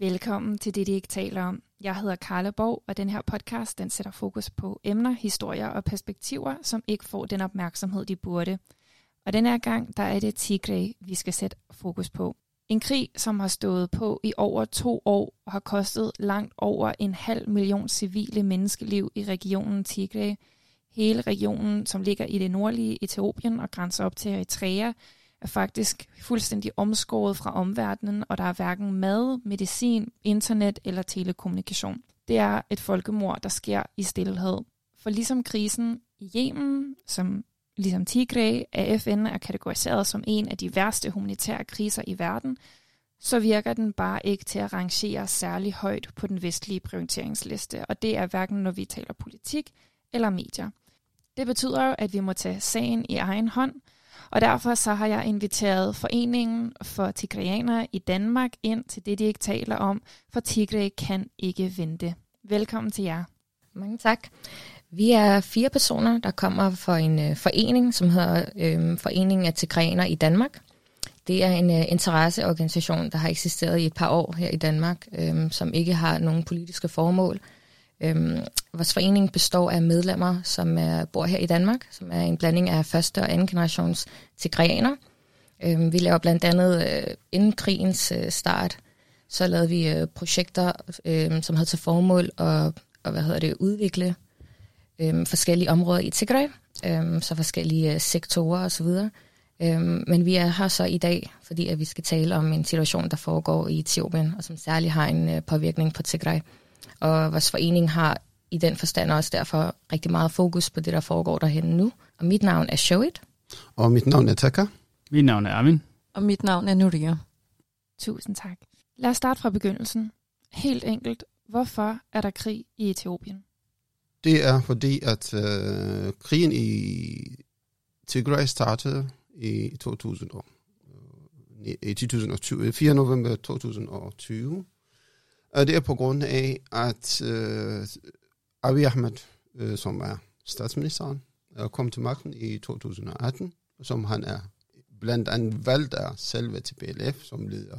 Velkommen til det, de ikke taler om. Jeg hedder Karla Borg, og den her podcast den sætter fokus på emner, historier og perspektiver, som ikke får den opmærksomhed, de burde. Og den her gang, der er det Tigray, vi skal sætte fokus på. En krig, som har stået på i over to år og har kostet langt over en halv million civile menneskeliv i regionen Tigray. Hele regionen, som ligger i det nordlige Etiopien og grænser op til Eritrea, er faktisk fuldstændig omskåret fra omverdenen, og der er hverken mad, medicin, internet eller telekommunikation. Det er et folkemord, der sker i stillhed. For ligesom krisen i Yemen, som ligesom Tigray af FN er kategoriseret som en af de værste humanitære kriser i verden, så virker den bare ikke til at rangere særlig højt på den vestlige prioriteringsliste, og det er hverken når vi taler politik eller medier. Det betyder jo, at vi må tage sagen i egen hånd, og derfor så har jeg inviteret Foreningen for Tigreaner i Danmark ind til det, de ikke taler om, for Tigre kan ikke vente. Velkommen til jer. Mange tak. Vi er fire personer, der kommer fra en øh, forening, som hedder øh, Foreningen af Tigreaner i Danmark. Det er en øh, interesseorganisation, der har eksisteret i et par år her i Danmark, øh, som ikke har nogen politiske formål. Øhm, vores forening består af medlemmer, som er, bor her i Danmark, som er en blanding af første og anden generations tigraner. Øhm, vi laver blandt andet øh, inden krigens øh, start, så lavede vi øh, projekter, øh, som havde til formål at, at hvad hedder det, udvikle øh, forskellige områder i Tigray, øh, så forskellige øh, sektorer osv. Øh, men vi er her så i dag, fordi at vi skal tale om en situation, der foregår i Etiopien, og som særligt har en øh, påvirkning på Tigray. Og vores forening har i den forstand også derfor rigtig meget fokus på det, der foregår derhen nu. Og mit navn er Showit. Og mit navn er Taka. Mit navn er Armin. Og mit navn er Nuria. Tusind tak. Lad os starte fra begyndelsen. Helt enkelt, hvorfor er der krig i Etiopien? Det er fordi, at øh, krigen i Tigray startede i 2000 år. I 2020, 4. november 2020. Og det er på grund af, at øh, Abiy Ahmed, øh, som er statsministeren, er kom til magten i 2018, som han er blandt andet valgt af selve TPLF, som leder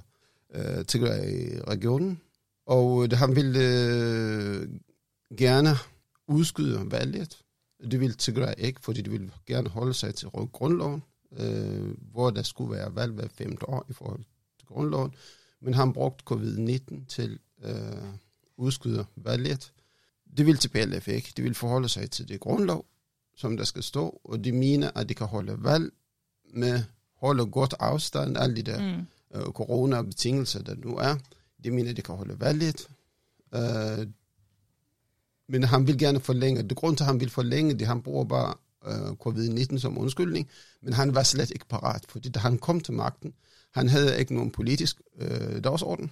øh, Tigray-regionen. Og øh, det, han ville øh, gerne udskyde valget. Det ville Tigray ikke, fordi de ville gerne holde sig til grundloven, øh, hvor der skulle være valg hver femte år i forhold til grundloven. Men han brugte covid-19 til øh, udskyde valget. Det vil TPLF ikke. De vil forholde sig til det grundlov, som der skal stå, og de mener, at de kan holde valg med holde godt afstand, alle de der mm. øh, corona-betingelser, der nu er. De mener, at de kan holde valget. Øh, men han vil gerne forlænge. Det grund til, at han vil forlænge det, han bruger bare øh, covid-19 som undskyldning, men han var slet ikke parat, fordi da han kom til magten, han havde ikke nogen politisk øh, dagsorden.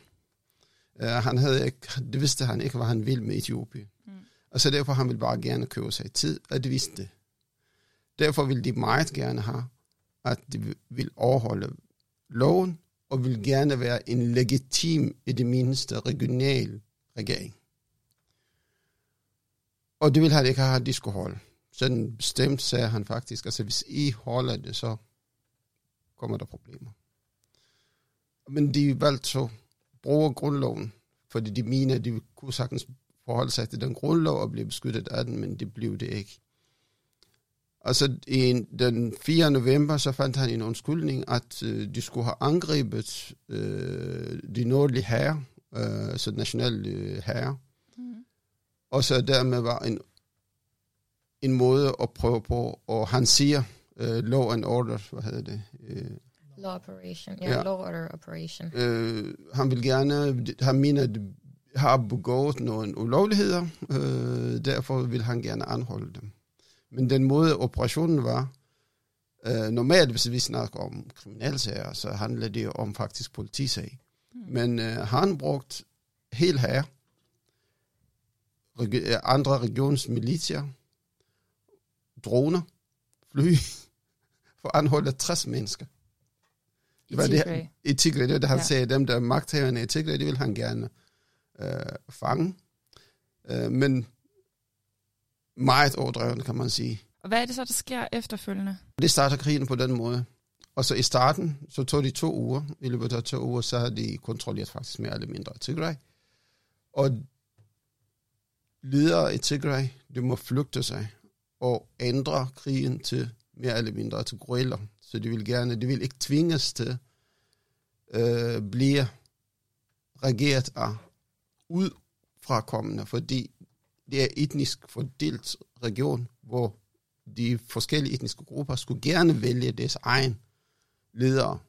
Uh, han havde ikke, det vidste han ikke, hvad han ville med Etiopien. Mm. Og så derfor han ville bare gerne købe sig tid, og det vidste det. Derfor ville de meget gerne have, at de vil overholde loven, og vil gerne være en legitim, i det mindste regional regering. Og det ville han ikke have, at de skulle holde. Sådan bestemt sagde han faktisk, altså hvis I holder det, så kommer der problemer. Men de valgte så bruger grundloven, fordi de mener, at de kunne sagtens forholde sig til den grundlov og blive beskyttet af den, men det blev det ikke. Og så i den 4. november, så fandt han en undskyldning, at øh, de skulle have angrebet øh, de nordlige herrer, øh, så nationale herrer. Mm. Og så dermed var en, en måde at prøve på, og han siger, øh, law and order, hvad hedder det? Øh, Law operation, ja, ja. law order operation. Øh, han vil gerne, han mener, at har begået nogle ulovligheder, øh, derfor vil han gerne anholde dem. Men den måde operationen var, øh, normalt hvis vi snakker om kriminalsager, så handler det om faktisk politisag. Mm. Men øh, han brugt helt her, reg- andre regionsmilitier, droner, fly, for at anholde 60 mennesker. I det var Tigray. Det, I Tigray, det var det, han ja. sagde, dem der magthaverne i Tigray, det vil han gerne øh, fange. Øh, men meget overdrevet, kan man sige. Og hvad er det så, der sker efterfølgende? Det starter krigen på den måde. Og så i starten, så tog de to uger. I løbet af to uger, så havde de kontrolleret faktisk mere eller mindre Tigray. Og ledere i Tigray, de må flygte sig og ændre krigen til mere eller mindre til guerilla. Så de vil gerne, de vil ikke tvinges til øh, blive regeret af udfrakommende, fordi det er etnisk fordelt region, hvor de forskellige etniske grupper skulle gerne vælge deres egen ledere.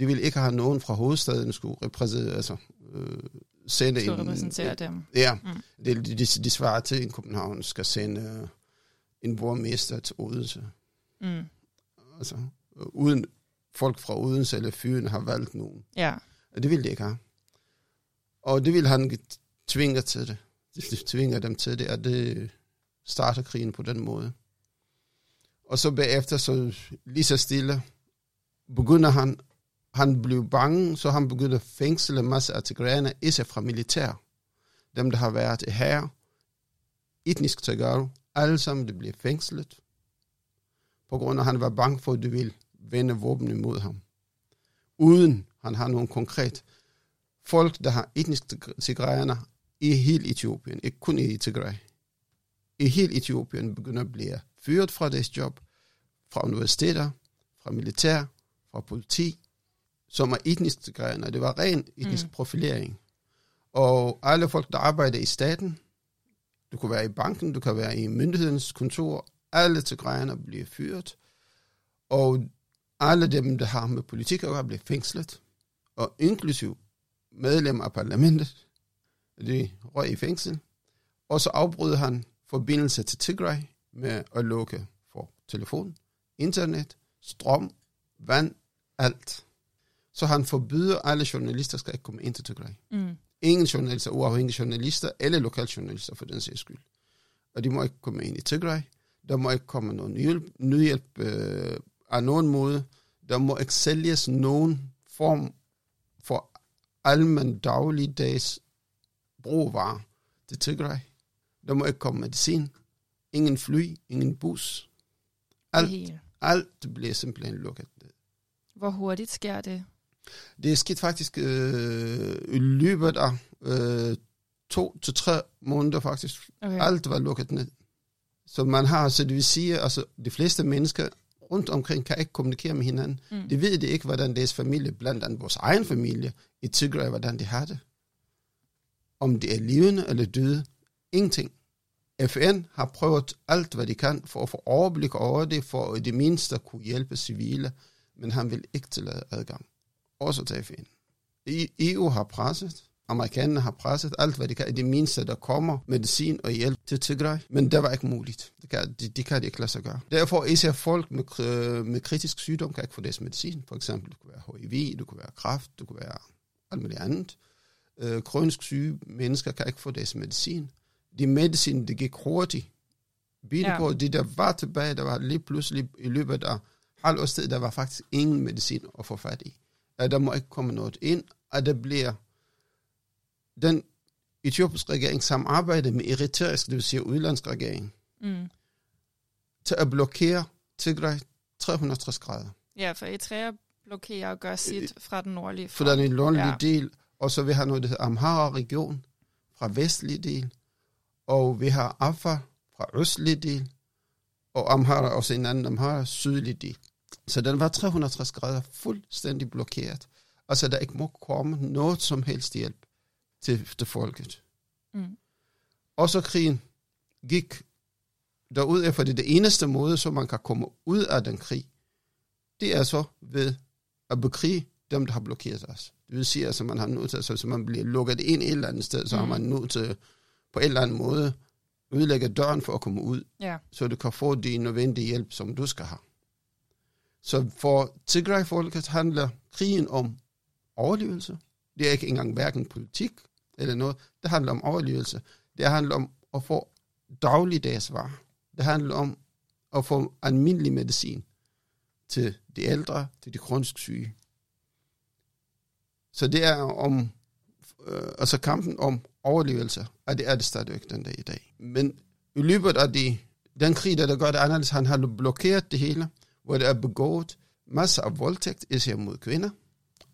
De vil ikke have nogen fra hovedstaden, skulle repræsentere, altså, øh, sende en... repræsentere dem. Ja, mm. det, de, de, de svarer til, at København skal sende øh, en borgmester til Odense. Mm. Altså, uden folk fra Odense eller Fyn har valgt nogen. Ja. Og det vil de ikke have. Og det vil han tvinge til det. Det tvinger dem til det, at det starter krigen på den måde. Og så bagefter, så lige så stille, begynder han, han blev bange, så han begyndte at fængsle en masse af tigraner, især fra militær. Dem, der har været her, etnisk tigaro, alle sammen, det blev fængslet. På grund af, at han var bange for, at de ville vende våben imod ham. Uden han har nogen konkret. Folk, der har etnisk tigraner i hele Etiopien, ikke kun i Tigray, i hele Etiopien begynder at blive fyret fra deres job, fra universiteter, fra militær, fra politi, som er etnisk tigraner. Det var ren etnisk mm. profilering. Og alle folk, der arbejder i staten, du kan være i banken, du kan være i myndighedens kontor, alle tigraner bliver fyret. Og alle dem, der har med politik at gøre, bliver fængslet. Og inklusiv medlemmer af parlamentet, de røg i fængsel. Og så afbrød han forbindelse til Tigray med at lukke for telefon, internet, strøm, vand, alt. Så han forbyder alle journalister skal ikke komme ind til Tigray. Mm. Ingen journalister, uafhængige journalister, eller lokaljournalister for den sags skyld. Og de må ikke komme ind i Tigray. Der må ikke komme nogen nødhjælp, nødhjælp øh, af nogen måde. Der må ikke sælges nogen form for almen dagligdags brugvarer til Tigray. Der må ikke komme medicin. Ingen fly, ingen bus. Alt, alt bliver simpelthen lukket. Hvor hurtigt sker det? Det er sket faktisk øh, i løbet af øh, to til tre måneder faktisk. Okay. Alt var lukket ned. Så man har, så det vil sige, altså de fleste mennesker rundt omkring kan ikke kommunikere med hinanden. Mm. De ved det ikke, hvordan deres familie, blandt andet vores egen familie, i Tigray, hvordan de har det. Om de er levende eller døde. Ingenting. FN har prøvet alt, hvad de kan for at få overblik over det, for at det mindste kunne hjælpe civile, men han vil ikke tillade adgang. Også til FN. EU har presset, amerikanerne har presset alt, hvad de kan. Det mindste, der kommer medicin og hjælp til Tigray, men det var ikke muligt. Det kan, de, de kan de ikke lade sig gøre. Derfor især folk med, med kritisk sygdom kan ikke få deres medicin. For eksempel, det kunne være HIV, det kunne være kræft, det kunne være alt muligt andet. Øh, kronisk syge mennesker kan ikke få deres medicin de medicin, det gik hurtigt. Bil ja. det der var tilbage, der var lige pludselig i løbet af halv års tid, der var faktisk ingen medicin at få fat i. At der må ikke komme noget ind, at der bliver den etiopiske regering samarbejde med eritreisk, det vil sige udlandsk regering, mm. til at blokere Tigray 360 grader. Ja, for Eritrea blokerer og gør sit fra den nordlige front. Fra den nordlige ja. del, og så vi har noget, der hedder Amhara-region, fra vestlige del, og vi har Afar fra østlig del, og Amhara også en anden Amhara sydlig del. Så den var 360 grader fuldstændig blokeret. Altså der ikke må komme noget som helst hjælp til, til folket. Mm. Og så krigen gik derud efter det, det eneste måde, så man kan komme ud af den krig, det er så ved at bekrige dem, der har blokeret os. Det vil sige, at altså, man har nødt til, altså, så man bliver lukket ind et eller andet sted, så mm. har man nødt til på en eller anden måde ødelægge døren for at komme ud, ja. så du kan få de nødvendige hjælp, som du skal have. Så for Tigray-folket handler krigen om overlevelse. Det er ikke engang hverken politik eller noget. Det handler om overlevelse. Det handler om at få dagligdags varer. Det handler om at få almindelig medicin til de ældre, til de kronisk syge. Så det er om, øh, altså kampen om overlevelse, og det er det stadigvæk den dag i dag. Men i løbet af de, den krig, der, der gør det anderledes, han har blokeret det hele, hvor der er begået masser af voldtægt, især mod kvinder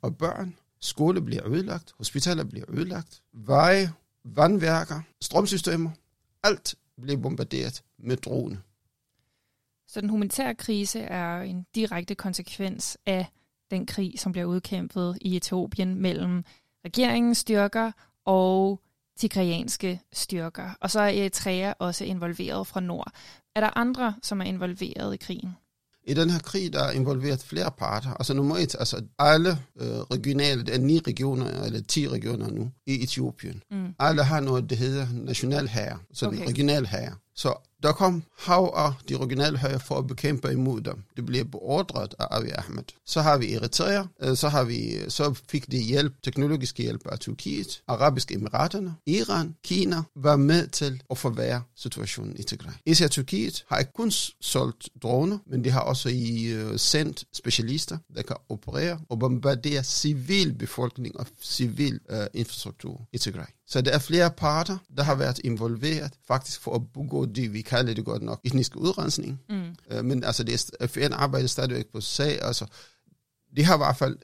og børn. Skole bliver ødelagt, hospitaler bliver ødelagt, veje, vandværker, strømsystemer, alt bliver bombarderet med drone. Så den humanitære krise er en direkte konsekvens af den krig, som bliver udkæmpet i Etiopien mellem regeringens styrker og tigrianske styrker. Og så er Eritrea også involveret fra nord. Er der andre, som er involveret i krigen? I den her krig, der er involveret flere parter. Altså nummer et, altså alle øh, regionale, det er ni regioner, eller ti regioner nu, i Etiopien. Mm. Alle har noget, det hedder national herre, så okay. regional herre. Så der kom hav af de regionale højre for at bekæmpe imod dem. Det blev beordret af Abiy Ahmed. Så har vi Eritrea, øh, så, har vi, så fik de hjælp, teknologisk hjælp af Tyrkiet, Arabiske Emiraterne, Iran, Kina var med til at forværre situationen i Tigray. Især Tyrkiet har ikke kun solgt droner, men de har også i øh, sendt specialister, der kan operere og bombardere civilbefolkning og civil uh, infrastruktur i Tigray. Så der er flere parter, der har været involveret faktisk for at begå det, vi kalder det godt nok, etnisk udrensning. Mm. Uh, men altså, det er, FN arbejder stadigvæk på sag. Altså, det har i hvert fald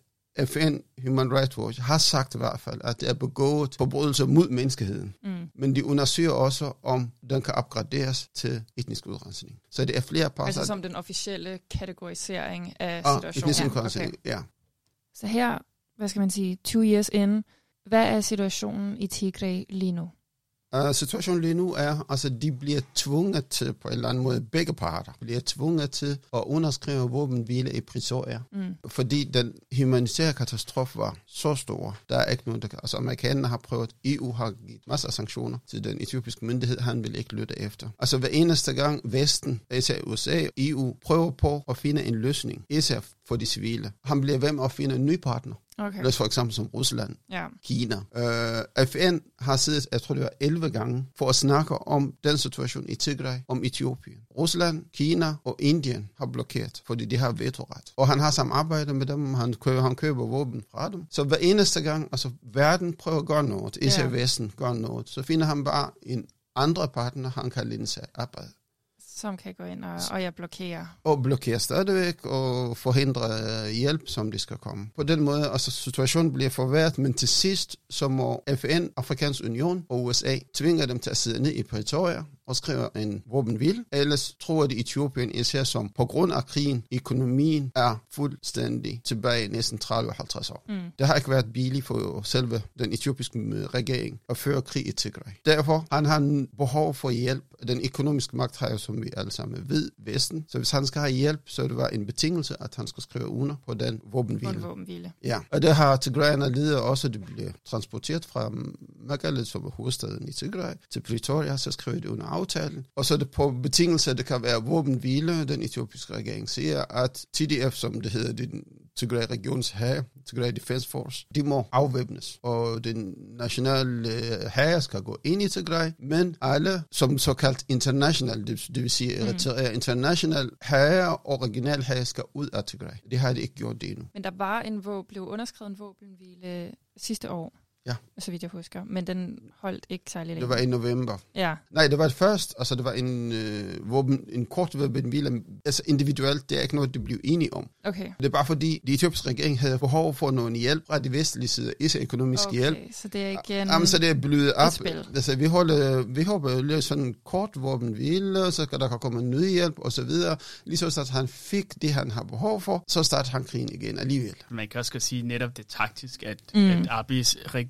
FN, Human Rights Watch, har sagt i hvert fald, at det er begået forbrydelser mod menneskeheden. Mm. Men de undersøger også, om den kan opgraderes til etnisk udrensning. Så det er flere parter. Altså som den officielle kategorisering af ah, situationen. Ja, okay. ja. Så her, hvad skal man sige, two years in, hvad er situationen i Tigray lige nu? Uh, situationen lige nu er, altså de bliver tvunget til, på en eller anden måde, begge parter bliver tvunget til at underskrive våbenhvile i Pretoria. Mm. Fordi den humanitære katastrofe var så stor. Der er ikke nogen, der altså amerikanerne har prøvet, EU har givet masser af sanktioner til den etiopiske myndighed, han vil ikke lytte efter. Altså hver eneste gang Vesten, især USA og EU, prøver på at finde en løsning, især for de civile. Han bliver ved med at finde en ny partner. Okay. for eksempel som Rusland, ja. Kina. Øh, FN har siddet, jeg tror det var 11 gange, for at snakke om den situation i Tigray, om Etiopien. Rusland, Kina og Indien har blokeret, fordi de har vetoret. Og han har samarbejdet med dem, han køber, han køber våben fra dem. Så hver eneste gang, altså verden prøver at gøre noget, især ja. Vesten gør noget, så finder han bare en andre partner, han kan linde sig arbejde. Som kan gå ind og, og jeg blokerer. Og blokerer stadigvæk og forhindre hjælp, som de skal komme. På den måde, altså situationen bliver forværret, men til sidst, så må FN, Afrikansk Union og USA tvinge dem til at sidde ned i Pretoria og skriver en våbenhvil. Ellers tror de Etiopien især som på grund af krigen, økonomien er fuldstændig tilbage næsten 30-50 år. Mm. Det har ikke været billigt for selve den etiopiske regering at føre krig i Tigray. Derfor han har han behov for hjælp. Den økonomiske magt har jo, som vi alle sammen ved, Vesten. Så hvis han skal have hjælp, så det var en betingelse, at han skal skrive under på den våbenhvile. På våbenhvile. Ja, og det har Tigrayerne lider også, det bliver transporteret fra Magalit, som er hovedstaden i Tigray, til Pretoria, så skriver de under aftalen. Og så er det på betingelse, at det kan være våbenhvile. Den etiopiske regering siger, at TDF, som det hedder, den Tigray Regions hær, Tigray Defense Force, de må afvæbnes. Og den nationale hær skal gå ind i Tigray, men alle som såkaldt international, det, det vil sige mm. international hær og regional hær skal ud af Tigray. Det har de ikke gjort det endnu. Men der var en våben, blev underskrevet en våbenhvile sidste år. Ja. Så vidt jeg husker. Men den holdt ikke særlig længe. Det var i november. Ja. Nej, det var det først. Altså, det var en, øh, våben, en kort våbenhvile. Altså, individuelt, det er ikke noget, de blev enige om. Okay. Det er bare fordi, de etiopiske regering havde behov for noget hjælp fra de vestlige sider, især økonomisk okay, hjælp. så det er ikke en, Jamen, så det er blevet op. Altså, vi, holder, vi håber lidt sådan en kort våbenhvile, så kan der komme en ny hjælp, og så videre. Lige så at han fik det, han har behov for, så starter han krigen igen alligevel. Man kan også sige netop det taktisk, at, mm. at Abis regering,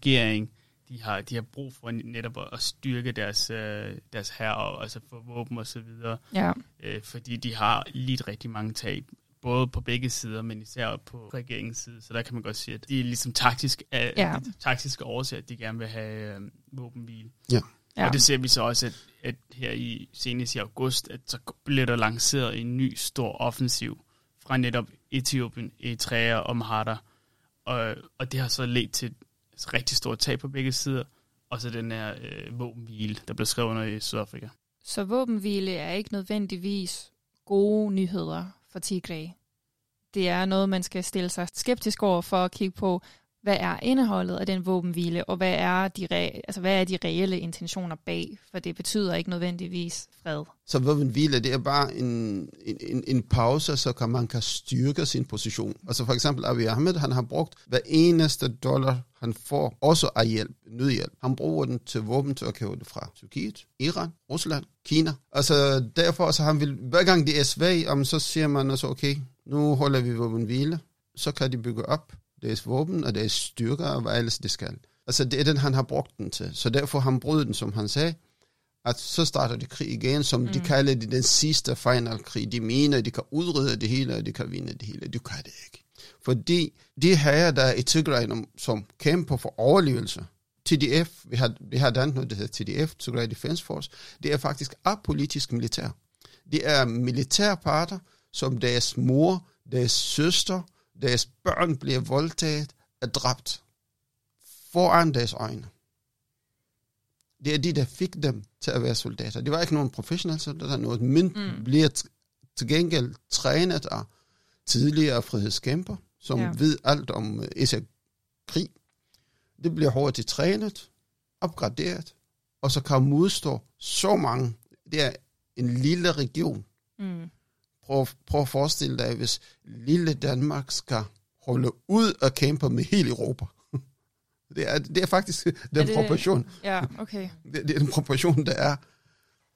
de har, de har brug for netop at styrke deres, øh, deres herre, altså få våben og så videre. Ja. Øh, fordi de har lidt rigtig mange tab, både på begge sider, men især på regeringens side. Så der kan man godt sige, at de er ligesom taktisk, øh, ja. taktiske årsager, at de gerne vil have øh, våbenhvile. Ja. Ja. Og det ser vi så også, at, at her i senest i august, at så bliver der lanceret en ny stor offensiv fra netop Etiopien, Eritrea og Mahara. Og, og det har så ledt til rigtig stort tab på begge sider, og så den her øh, våbenhvile, der blev skrevet under i Sydafrika. Så våbenhvile er ikke nødvendigvis gode nyheder for Tigray. Det er noget, man skal stille sig skeptisk over for at kigge på, hvad er indholdet af den våbenhvile, og hvad er, de re, altså, hvad er de reelle intentioner bag? For det betyder ikke nødvendigvis fred. Så våbenhvile, det er bare en, en, en pause, så kan man kan styrke sin position. Altså for eksempel Abiy Ahmed, han har brugt hver eneste dollar, han får, også af hjælp, nødhjælp. Han bruger den til våben til at købe det fra Tyrkiet, Iran, Rusland, Kina. Altså derfor, så han vil, hver gang det er svag, så siger man altså, okay, nu holder vi våbenhvile, så kan de bygge op deres våben og deres styrker og hvad ellers det skal. Altså det er den, han har brugt den til. Så derfor han brugt den, som han sagde, at så starter de krig igen, som mm. de kalder det den sidste final krig. De mener, de kan udrydde det hele, og de kan vinde det hele. Du kan det ikke. Fordi de her, der er i Tigray, som kæmper for overlevelse, TDF, vi har, vi har dannet noget, der hedder TDF, Tigray Defense Force, det er faktisk apolitisk militær. Det er militærparter, som deres mor, deres søster, deres børn bliver voldtaget og dræbt foran deres øjne. Det er de, der fik dem til at være soldater. Det var ikke nogen professionelle soldater, noget, men mm. bliver til gengæld trænet af tidligere frihedskæmper, som ja. ved alt om især krig. Det bliver hurtigt trænet, opgraderet, og så kan modstå så mange. Det er en lille region. Mm. Prøv, prøv at forestille dig, hvis lille Danmark skal holde ud og kæmpe med hele Europa. Det er, det er faktisk den er det, proportion. Ja, okay. Det, det er den proportion, der er.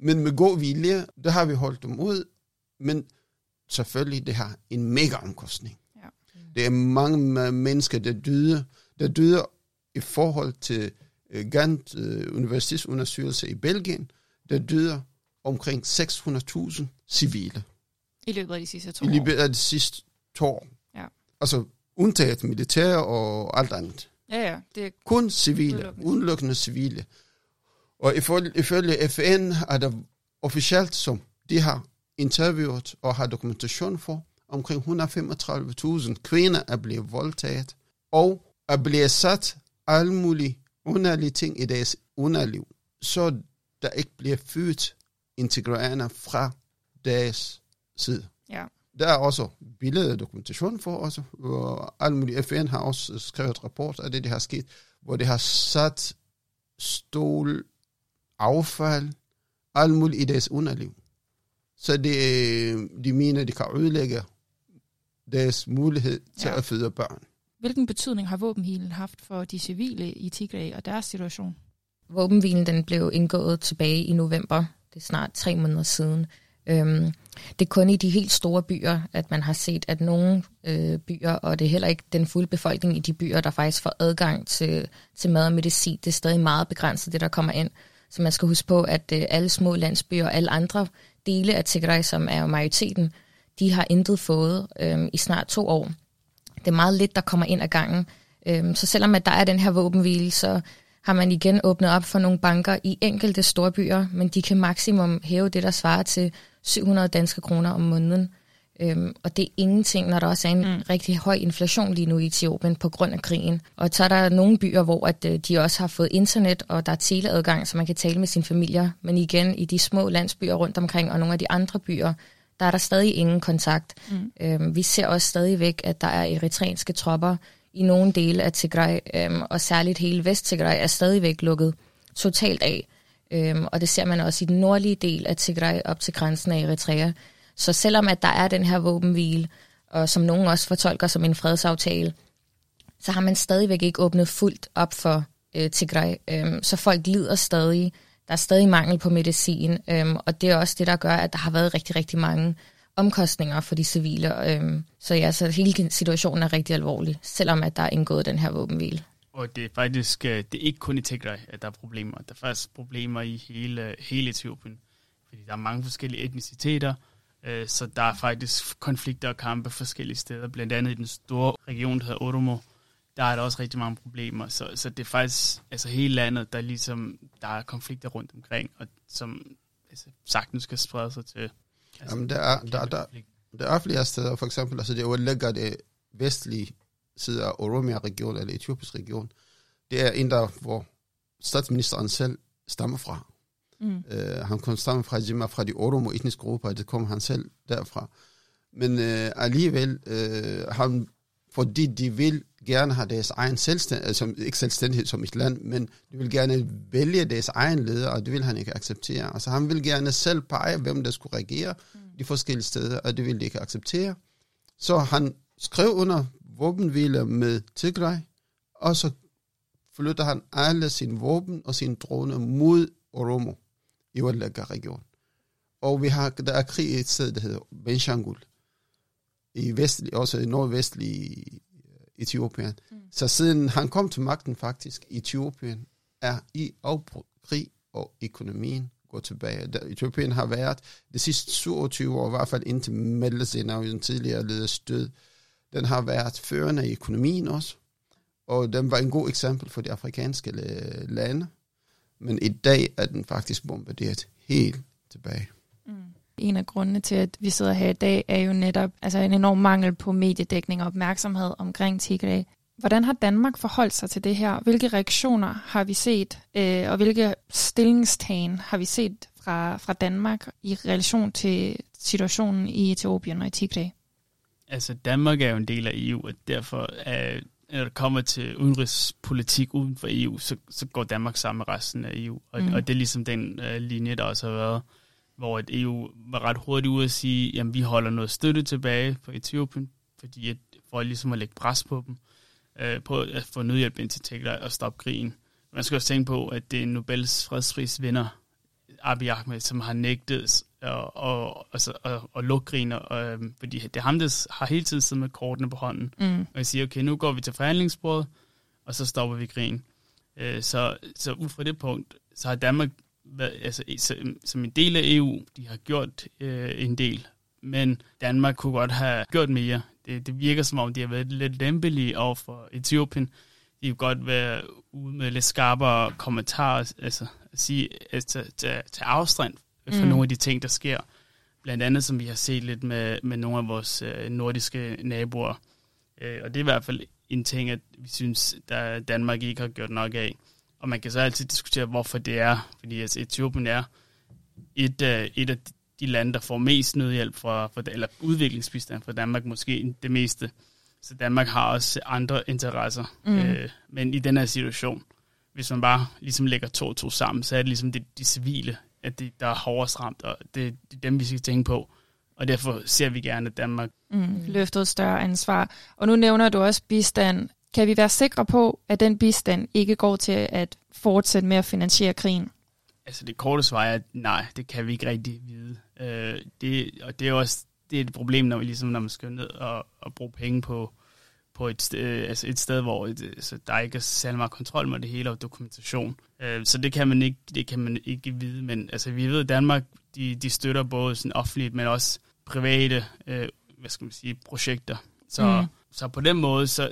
Men med god vilje, der har vi holdt dem ud. Men selvfølgelig, det har en mega omkostning. Ja. Det er mange mennesker, der døde, der døde i forhold til uh, Gant uh, Universitetsundersøgelse i Belgien, der døde omkring 600.000 civile. I løbet af de sidste to år? I løbet af de sidste to år. Ja. Altså undtaget militær og alt andet. Ja, ja. Det er Kun civile, udelukkende, udelukkende civile. Og ifølge, ifølge FN er der officielt, som de har interviewet og har dokumentation for, omkring 135.000 kvinder er blevet voldtaget, og er blevet sat alle mulige underlige ting i deres underliv, så der ikke bliver født integrerende fra deres side. Ja. Der er også billeder dokumentation for også, hvor alle mulige FN har også skrevet rapport af det, der har sket, hvor det har sat stol, affald, alt muligt i deres underliv. Så det, de mener, de kan ødelægge deres mulighed til ja. at føde børn. Hvilken betydning har våbenhvilen haft for de civile i Tigray og deres situation? Våbenhvilen den blev indgået tilbage i november. Det er snart tre måneder siden. Øhm, det er kun i de helt store byer, at man har set, at nogle øh, byer, og det er heller ikke den fulde befolkning i de byer, der faktisk får adgang til, til mad og medicin, det er stadig meget begrænset, det der kommer ind. Så man skal huske på, at øh, alle små landsbyer og alle andre dele af Tigray, som er majoriteten, de har intet fået øh, i snart to år. Det er meget lidt, der kommer ind ad gangen. Øh, så selvom at der er den her våbenhvile, så har man igen åbnet op for nogle banker i enkelte store byer, men de kan maksimum hæve det, der svarer til 700 danske kroner om måneden. Øhm, og det er ingenting, når der også er en mm. rigtig høj inflation lige nu i Etiopien på grund af krigen. Og så er der nogle byer, hvor at, øh, de også har fået internet, og der er teleadgang, så man kan tale med sine familier. Men igen, i de små landsbyer rundt omkring, og nogle af de andre byer, der er der stadig ingen kontakt. Mm. Øhm, vi ser også stadigvæk, at der er eritreanske tropper i nogle dele af Tigray, øhm, og særligt hele Vest-Tigray er stadigvæk lukket totalt af. Øhm, og det ser man også i den nordlige del af Tigray op til grænsen af Eritrea. Så selvom at der er den her våbenhvile, og som nogen også fortolker som en fredsaftale, så har man stadigvæk ikke åbnet fuldt op for øh, Tigray. Øhm, så folk lider stadig. Der er stadig mangel på medicin, øhm, og det er også det, der gør, at der har været rigtig, rigtig mange omkostninger for de civile. Øhm, så ja, så hele situationen er rigtig alvorlig, selvom at der er indgået den her våbenhvile. Og det er faktisk øh, det er ikke kun i Tigray, at der er problemer. Der er faktisk problemer i hele, hele Etiopien. Fordi der er mange forskellige etniciteter, øh, så der er faktisk konflikter og kampe forskellige steder. Blandt andet i den store region, der hedder Oromo, der er der også rigtig mange problemer. Så, så det er faktisk altså hele landet, der ligesom der er konflikter rundt omkring, og som altså, sagtens skal sprede sig til. Altså, Jamen, der, er, der, der, der er flere steder, for eksempel, altså det ligger det vestlige side af Oromia-regionen, eller Etiopisk region, det er en der, hvor statsministeren selv stammer fra. Mm. Uh, han kom stamme fra Jima, fra de Oromo etniske grupper, det kom han selv derfra. Men uh, alligevel, uh, han fordi de vil gerne have deres egen selvstændighed, altså ikke selvstændighed som et land, men de vil gerne vælge deres egen leder, og det vil han ikke acceptere. Altså han vil gerne selv pege, hvem der skulle regere mm. de forskellige steder, og det vil de ikke acceptere. Så han skrev under våbenhvile med Tigray, og så flytter han alle sine våben og sine droner mod Oromo i Wallaga-regionen. Og vi har, der er krig i et sted, der hedder Benshangul, i vestlig, også i nordvestlige Etiopien. Mm. Så siden han kom til magten faktisk i Etiopien, er i afbrud krig og økonomien går tilbage. Der, Etiopien har været de sidste 27 år, i hvert fald indtil meldelsen af den tidligere leder stød, den har været førende i økonomien også, og den var en god eksempel for de afrikanske øh, lande. Men i dag er den faktisk bombarderet helt tilbage. Mm. En af grundene til, at vi sidder her i dag, er jo netop altså en enorm mangel på mediedækning og opmærksomhed omkring Tigray. Hvordan har Danmark forholdt sig til det her? Hvilke reaktioner har vi set, øh, og hvilke stillingstagen har vi set fra, fra Danmark i relation til situationen i Etiopien og i Tigray? Altså, Danmark er jo en del af EU, og derfor er, når det kommer til udenrigspolitik uden for EU, så, så går Danmark sammen med resten af EU. Og, mm. og det er ligesom den uh, linje, der også har været hvor et EU var ret hurtigt ude at sige, at vi holder noget støtte tilbage på Etiopien, fordi at, for ligesom at lægge pres på dem, øh, på at få nødhjælp ind til Tigray og stoppe krigen. Man skal også tænke på, at det er Nobels fredsprisvinder, Abiy Ahmed, som har nægtet at, og, altså, at, at lukke krigen, og, øh, fordi det er ham, der har hele tiden siddet med kortene på hånden, mm. og jeg siger, okay, nu går vi til forhandlingsbordet, og så stopper vi krigen. Øh, så, så ud fra det punkt, så har Danmark altså, som en del af EU, de har gjort øh, en del, men Danmark kunne godt have gjort mere. Det, det virker som om, de har været lidt lempelige over for Etiopien. De kunne godt være ude med lidt skarpere kommentarer, altså at sige, altså, til, til afstand for mm. nogle af de ting, der sker. Blandt andet, som vi har set lidt med, med nogle af vores øh, nordiske naboer. Øh, og det er i hvert fald en ting, at vi synes, der Danmark ikke har gjort nok af. Og man kan så altid diskutere, hvorfor det er. Fordi altså, Etiopien er et, uh, et af de lande, der får mest nødhjælp fra, fra, eller udviklingsbistand fra Danmark, måske det meste. Så Danmark har også andre interesser. Mm. Uh, men i den her situation, hvis man bare ligesom lægger to og to sammen, så er det ligesom det, de civile, at det, der er hårdest ramt, og det, det er dem, vi skal tænke på. Og derfor ser vi gerne, at Danmark mm, løfter et større ansvar. Og nu nævner du også bistand. Kan vi være sikre på, at den bistand ikke går til at fortsætte med at finansiere krigen? Altså det korte svar er, at nej, det kan vi ikke rigtig vide. Øh, det, og det er også det er et problem, når, vi ligesom, når man skal ned og, og bruge penge på, på et, øh, altså et sted, hvor et, altså, der ikke er særlig meget kontrol med det hele og dokumentation. Øh, så det kan man ikke, det kan man ikke vide, men altså, vi ved, at Danmark de, de støtter både sådan offentligt, men også private øh, hvad skal man sige, projekter. Så, mm. så på den måde, så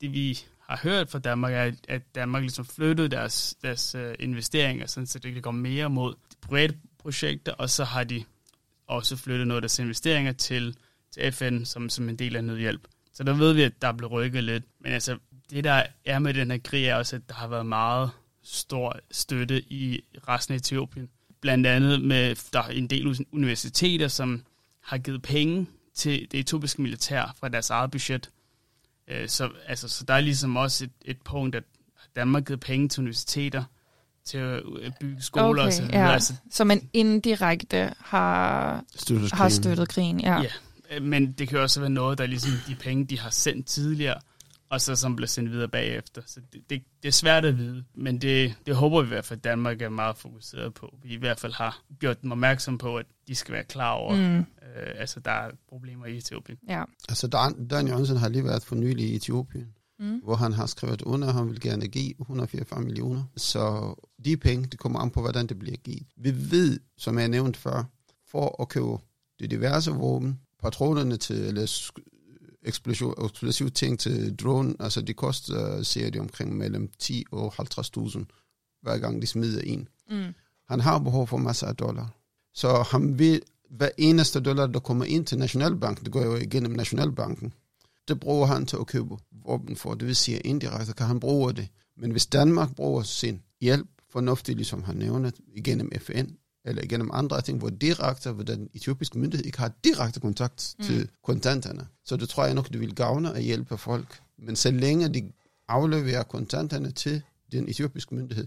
det vi har hørt fra Danmark, er, at Danmark ligesom flyttede deres, deres uh, investeringer, sådan, så det kan komme mere mod private projekter, og så har de også flyttet noget af deres investeringer til, til FN som, som en del af nødhjælp. Så der ved vi, at der er blevet rykket lidt. Men altså, det der er med den her krig, er også, at der har været meget stor støtte i resten af Etiopien. Blandt andet med, der er en del universiteter, som har givet penge til det etiopiske militær fra deres eget budget. Øh, så, altså, så der er ligesom også et, et punkt, at Danmark har givet penge til universiteter, til at bygge skoler okay, og så videre. Ja. Altså, så man indirekte har støttet har støttet krigen. Ja. ja, øh, men det kan også være noget, der ligesom de penge, de har sendt tidligere, og så som bliver sendt videre bagefter. Så det, det, det er svært at vide, men det, det håber vi i hvert fald, at Danmark er meget fokuseret på. Vi i hvert fald har gjort dem opmærksom på, at de skal være klar over, mm. øh, altså der er problemer i Etiopien. Ja. Altså Dan, Dan Jørgensen har lige været for nylig i Etiopien, mm. hvor han har skrevet under, at han vil gerne give 144 millioner. Så de penge, det kommer an på, hvordan det bliver givet. Vi ved, som jeg nævnte før, for at købe de diverse våben, patronerne til, eller eksplosive ting til drone, altså de koster, siger de, omkring mellem 10 og 50.000, hver gang de smider en. Mm. Han har behov for masser af dollar. Så han vil, hver eneste dollar, der kommer ind til Nationalbanken, det går jo igennem Nationalbanken, det bruger han til at købe våben for. Det vil sige, indirekte kan han bruge det. Men hvis Danmark bruger sin hjælp fornuftigt, ligesom han nævner, igennem FN, eller igennem andre ting, hvor direkte, hvor den etiopiske myndighed ikke har direkte kontakt mm. til kontanterne. Så det tror jeg nok, det vil gavne at hjælpe folk. Men så længe de afleverer kontanterne til den etiopiske myndighed,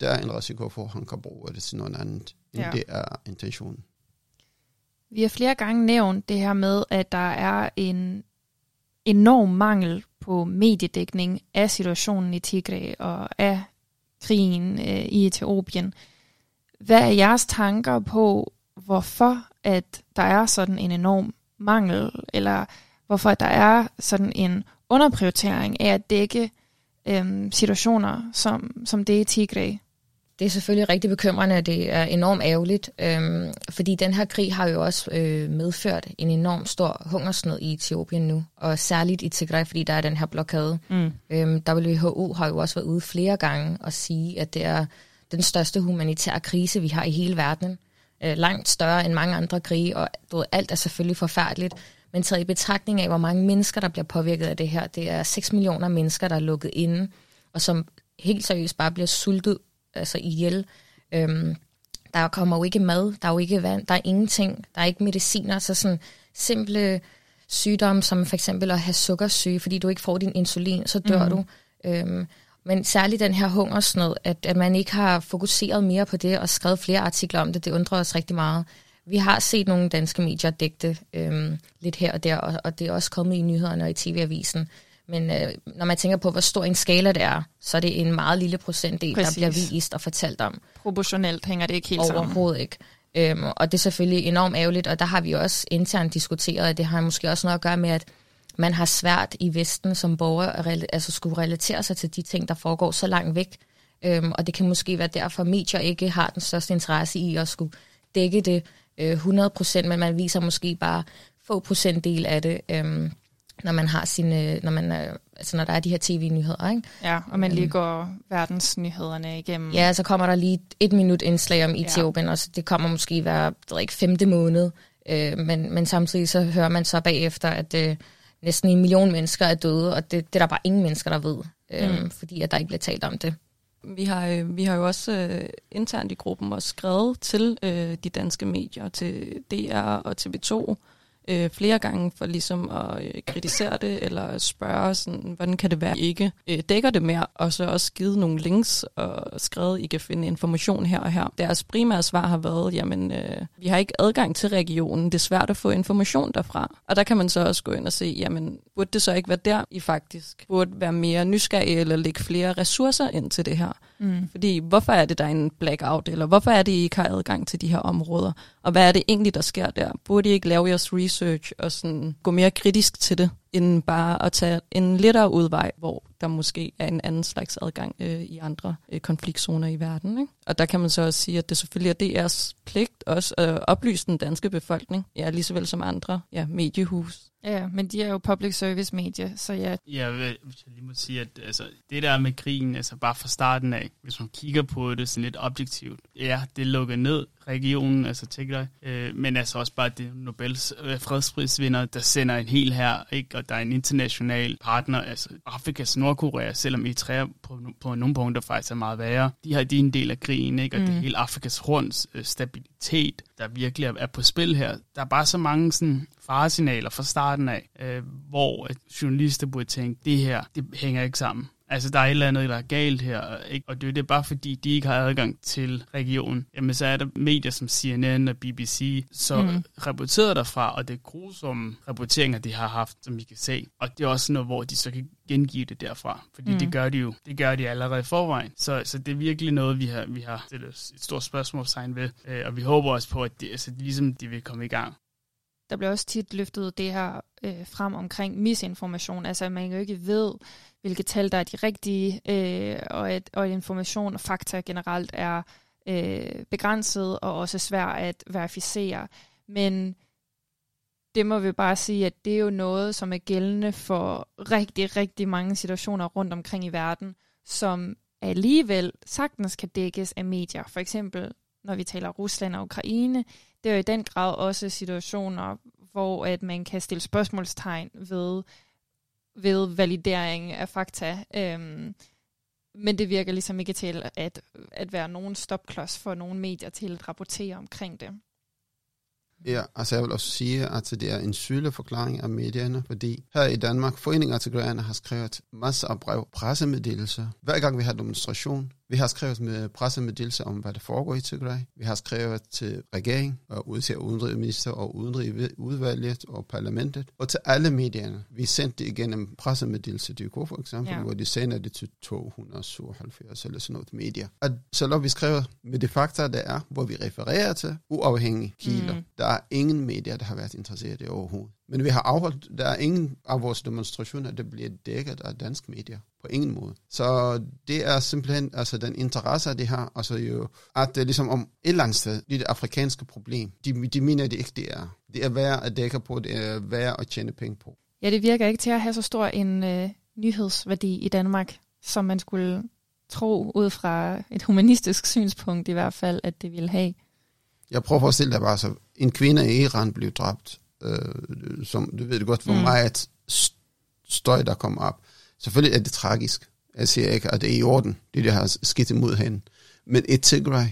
der er en risiko for, at han kan bruge det til noget andet, end ja. det er intentionen. Vi har flere gange nævnt det her med, at der er en enorm mangel på mediedækning af situationen i Tigray og af krigen øh, i Etiopien. Hvad er jeres tanker på, hvorfor at der er sådan en enorm mangel, eller hvorfor der er sådan en underprioritering af at dække øhm, situationer som, som det i Tigray? Det er selvfølgelig rigtig bekymrende, og det er enormt ærgerligt, øhm, fordi den her krig har jo også øh, medført en enorm stor hungersnød i Etiopien nu, og særligt i Tigray, fordi der er den her blokade. Mm. Øhm, WHO har jo også været ude flere gange og sige, at det er den største humanitære krise, vi har i hele verden. Øh, langt større end mange andre krige, og du ved, alt er selvfølgelig forfærdeligt. Men taget i betragtning af, hvor mange mennesker, der bliver påvirket af det her, det er 6 millioner mennesker, der er lukket inde, og som helt seriøst bare bliver sultet altså ihjel. Øhm, der kommer jo ikke mad, der er jo ikke vand, der er ingenting, der er ikke mediciner, så sådan simple sygdomme, som for eksempel at have sukkersyge, fordi du ikke får din insulin, så dør mm. du. Øhm, men særligt den her hungersnød, at, at man ikke har fokuseret mere på det og skrevet flere artikler om det, det undrer os rigtig meget. Vi har set nogle danske medier dække øhm, lidt her og der, og, og det er også kommet i nyhederne og i tv-avisen. Men øh, når man tænker på, hvor stor en skala det er, så er det en meget lille procentdel, Præcis. der bliver vist og fortalt om. Proportionelt hænger det ikke helt sammen. Overhovedet ikke. Øhm, og det er selvfølgelig enormt ærgerligt, og der har vi også internt diskuteret, at det har måske også noget at gøre med, at man har svært i Vesten som borger at altså skulle relatere sig til de ting, der foregår så langt væk. Øhm, og det kan måske være derfor, at medier ikke har den største interesse i at skulle dække det øh, 100%, men man viser måske bare få procentdel af det. Øhm, når man har sine, når man altså når der er de her tv-nyheder, ikke? Ja, og man lige øhm. går verdensnyhederne igennem. Ja, så kommer der lige et minut indslag om Etiopien, ja. og så det kommer måske hver ved ikke, femte måned, øh, men, men samtidig så hører man så bagefter, at øh, næsten en million mennesker er døde, og det, det er der bare ingen mennesker, der ved, øh, mm. fordi at der ikke bliver talt om det. Vi har, øh, vi har jo også øh, internt i gruppen også skrevet til øh, de danske medier, til DR og TV2, øh, flere gange for ligesom at øh, kritisere det, eller spørge, sådan, hvordan kan det være, at I ikke øh, dækker det mere, og så også givet nogle links og skrevet, I kan finde information her og her. Deres primære svar har været, jamen, øh, vi har ikke adgang til regionen, det er svært at få information derfra. Og der kan man så også gå ind og se, jamen, burde det så ikke være der, I faktisk burde være mere nysgerrige, eller lægge flere ressourcer ind til det her? Mm. Fordi hvorfor er det, der er en blackout, eller hvorfor er det, I ikke har adgang til de her områder? Og hvad er det egentlig, der sker der? Burde I ikke lave jeres research og sådan gå mere kritisk til det, end bare at tage en lettere udvej, hvor der måske er en anden slags adgang øh, i andre øh, konfliktzoner i verden. Ikke? Og der kan man så også sige, at det selvfølgelig er DR's pligt også at oplyse den danske befolkning, ja, lige så vel som andre ja, mediehus. Ja, men de er jo public service medie, så ja. Ja, hvis jeg lige må sige, at altså, det der med krigen, altså bare fra starten af, hvis man kigger på det sådan lidt objektivt, ja, det lukker ned regionen, altså Tigray, øh, men altså også bare det Nobels øh, fredsprisvinder, der sender en hel her, ikke? og der er en international partner, altså Afrikas Nordkorea, selvom Eritrea på, på nogle punkter faktisk er meget værre, de har de en del af krigen, ikke? og mm. det hele Afrikas runds øh, stabilitet, der virkelig er, er på spil her. Der er bare så mange sådan faresignaler fra starten af, øh, hvor journalister burde tænke, det her, det hænger ikke sammen. Altså, der er et eller andet, der er galt her, ikke? og det er det bare fordi, de ikke har adgang til regionen. Jamen, så er der medier som CNN og BBC, så mm. rapporteret derfra, og det er grusomme rapporteringer, de har haft, som vi kan se. Og det er også noget, hvor de så kan gengive det derfra, fordi mm. det gør de jo. Det gør de allerede i forvejen. Så, så det er virkelig noget, vi har, vi har stillet et stort spørgsmålstegn ved, øh, og vi håber også på, at det, altså, ligesom de vil komme i gang. Der bliver også tit løftet det her øh, frem omkring misinformation, altså at man jo ikke ved, hvilke tal der er de rigtige, øh, og, at, og at information og fakta generelt er øh, begrænset og også svær at verificere. Men det må vi bare sige, at det er jo noget, som er gældende for rigtig, rigtig mange situationer rundt omkring i verden, som alligevel sagtens kan dækkes af medier. For eksempel, når vi taler Rusland og Ukraine, det er jo i den grad også situationer, hvor at man kan stille spørgsmålstegn ved, ved validering af fakta. Øhm, Men det virker ligesom ikke til at, at være nogen stopklods for nogle medier til at rapportere omkring det. Ja, altså jeg vil også sige, at det er en sygelig forklaring af medierne, fordi her i Danmark, Foreningen til grønne har skrevet masser af brev, pressemeddelelser. Hver gang vi har demonstration, vi har skrevet med pressemeddelelser om, hvad der foregår i Tigray. Vi har skrevet til regering og ud til udenrigsminister og udenrigsudvalget og parlamentet og til alle medierne. Vi sendte det igennem pressemeddelelser til UK for eksempel, ja. hvor de sender det til 277 eller sådan noget medier. Og så når vi skriver med det fakta, der er, hvor vi refererer til uafhængige kilder, mm. der er ingen medier, der har været interesseret i overhovedet. Men vi har afholdt, der er ingen af vores demonstrationer, der bliver dækket af danske medier. På ingen måde. Så det er simpelthen altså den interesse, de har, altså jo, at det er ligesom om et eller andet sted, det, det afrikanske problem, de, de mener det ikke, det er. Det er værd at dække på, det er værd at tjene penge på. Ja, det virker ikke til at have så stor en øh, nyhedsværdi i Danmark, som man skulle tro ud fra et humanistisk synspunkt i hvert fald, at det ville have. Jeg prøver at stille dig bare så, en kvinde i Iran blev dræbt, øh, som du ved det godt, hvor mm. meget støj der kommer op. Selvfølgelig er det tragisk. Jeg siger ikke, at det er i orden, det der har skidt imod hende. Men i Tigray,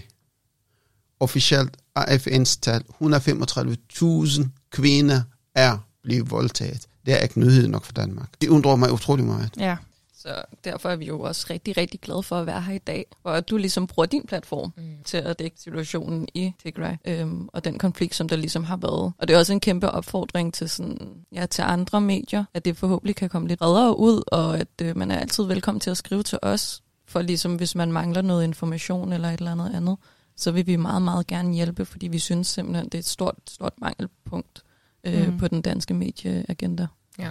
officielt af FN's tal, 135.000 kvinder er blevet voldtaget. Det er ikke nyhed nok for Danmark. Det undrer mig utrolig meget. Ja. Så derfor er vi jo også rigtig, rigtig glade for at være her i dag, og at du ligesom bruger din platform mm. til at dække situationen i Tigray, øhm, og den konflikt, som der ligesom har været. Og det er også en kæmpe opfordring til, sådan, ja, til andre medier, at det forhåbentlig kan komme lidt bredere ud, og at øh, man er altid velkommen til at skrive til os, for ligesom hvis man mangler noget information eller et eller andet andet, så vil vi meget, meget gerne hjælpe, fordi vi synes simpelthen, det er et stort, stort mangelpunkt øh, mm. på den danske medieagenda. Ja.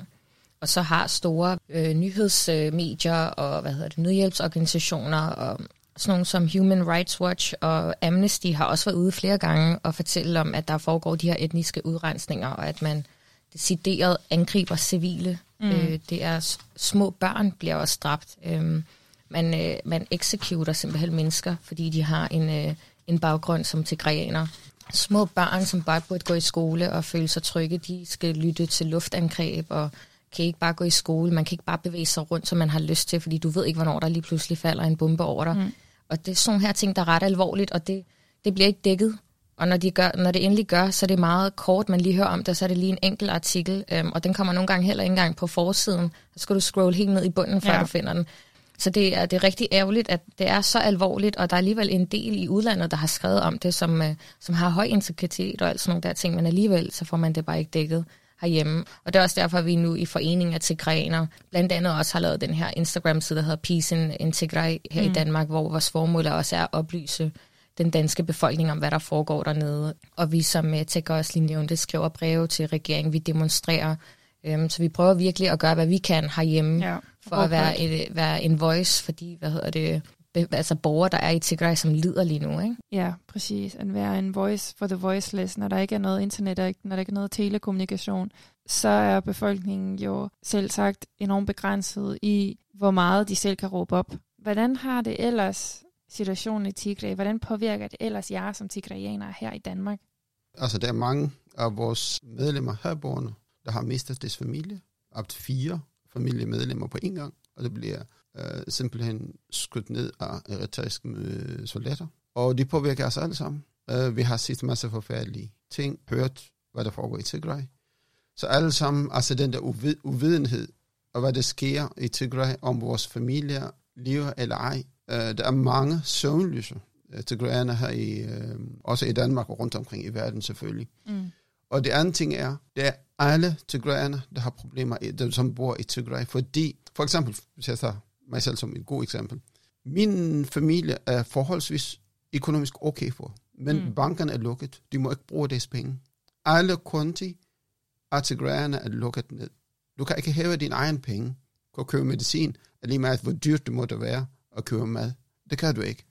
Og så har store øh, nyhedsmedier og hvad hedder det, nødhjælpsorganisationer og sådan nogle som Human Rights Watch og Amnesty har også været ude flere gange og fortælle om, at der foregår de her etniske udrensninger, og at man decideret angriber civile. Mm. Øh, det er små børn bliver også dræbt. Øh, man, øh, man executer simpelthen mennesker, fordi de har en, øh, en baggrund som tigreaner. Små børn, som bare burde gå i skole og føle sig trygge, de skal lytte til luftangreb og kan ikke bare gå i skole, man kan ikke bare bevæge sig rundt, som man har lyst til, fordi du ved ikke, hvornår der lige pludselig falder en bombe over dig. Mm. Og det er sådan her ting, der er ret alvorligt, og det, det bliver ikke dækket. Og når, de gør, når det endelig gør, så er det meget kort, man lige hører om det, så er det lige en enkelt artikel, øhm, og den kommer nogle gange heller ikke engang på forsiden. Så skal du scrolle helt ned i bunden, før ja. du finder den. Så det er, det er rigtig ærgerligt, at det er så alvorligt, og der er alligevel en del i udlandet, der har skrevet om det, som, øh, som har høj integritet og alt sådan nogle der ting, men alligevel så får man det bare ikke dækket herhjemme. Og det er også derfor, at vi nu i foreningen af Tigraner blandt andet også har lavet den her Instagram-side, der hedder Peace in, in Tigray her mm. i Danmark, hvor vores formål også er at oplyse den danske befolkning om, hvad der foregår dernede. Og vi som uh, Tækker også lige nævnte, skriver breve til regeringen, vi demonstrerer. Um, så vi prøver virkelig at gøre, hvad vi kan herhjemme, ja, for at være, et, være en voice, fordi, hvad hedder det, altså borgere, der er i Tigray, som lider lige nu. Ikke? Ja, præcis. At være en voice for the voiceless, når der ikke er noget internet, når der ikke er noget telekommunikation, så er befolkningen jo selv sagt enormt begrænset i, hvor meget de selv kan råbe op. Hvordan har det ellers situationen i Tigray? Hvordan påvirker det ellers jer som tigrayanere her i Danmark? Altså, der er mange af vores medlemmer herboende, der har mistet deres familie. Op til fire familiemedlemmer på en gang, og det bliver øh, simpelthen skudt ned af eritreiske øh, soldater. Og de påvirker os alle sammen. Øh, vi har set masser forfærdelige ting, hørt, hvad der foregår i Tigray. Så alle sammen, altså den der uvid, uvidenhed, og hvad der sker i Tigray, om vores familier lever eller ej. Øh, der er mange søvnlyse øh, tigrayerne her i, øh, også i Danmark og rundt omkring i verden selvfølgelig. Mm. Og det andet ting er, det er alle tigrayerne, der har problemer, der, som bor i Tigray, fordi, for eksempel, hvis jeg tager mig selv som et god eksempel. Min familie er forholdsvis økonomisk okay for, men mm. bankerne er lukket. De må ikke bruge deres penge. Alle konti artigrerne er lukket ned. Du kan ikke hæve din egen penge på at købe medicin, lige meget hvor dyrt det måtte være at købe mad. Det kan du ikke.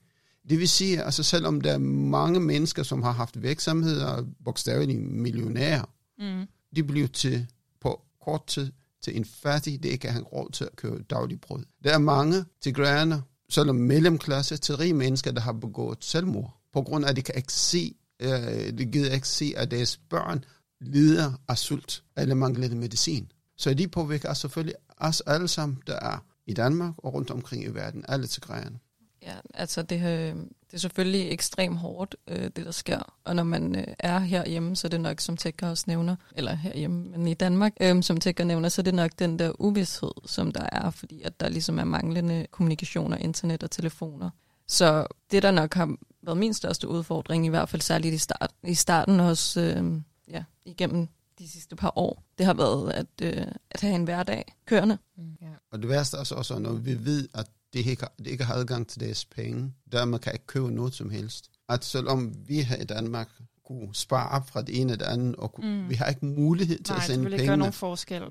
Det vil sige, altså selvom der er mange mennesker, som har haft virksomheder, bogstaveligt millionærer, mm. de bliver til på kort tid til en fattig, det ikke han råd til at købe daglig brød. Der er mange tigraner, selvom mellemklasse, til rige mennesker, der har begået selvmord, på grund af, at de kan ikke se, øh, de gider ikke se, at deres børn lider af sult eller mangler medicin. Så de påvirker selvfølgelig os alle sammen, der er i Danmark og rundt omkring i verden, alle tigræerne. Ja, altså det, øh, det er selvfølgelig ekstremt hårdt, øh, det der sker. Og når man øh, er herhjemme, så er det nok, som Tækker også nævner, eller herhjemme, men i Danmark, øh, som Tækker nævner, så er det nok den der uvidshed, som der er, fordi at der ligesom er manglende kommunikation og internet og telefoner. Så det, der nok har været min største udfordring, i hvert fald særligt i, start, i starten også, øh, ja, igennem de sidste par år, det har været at, øh, at have en hverdag kørende. Mm, ja. Og det værste er også, også, når vi ved, at det ikke, det ikke har adgang til deres penge, der man kan ikke købe noget som helst. At selvom vi her i Danmark kunne spare op fra det ene og det andet, og kunne, mm. vi har ikke mulighed til Nej, at sende penge. Nej, det vil ikke gøre nogen forskel.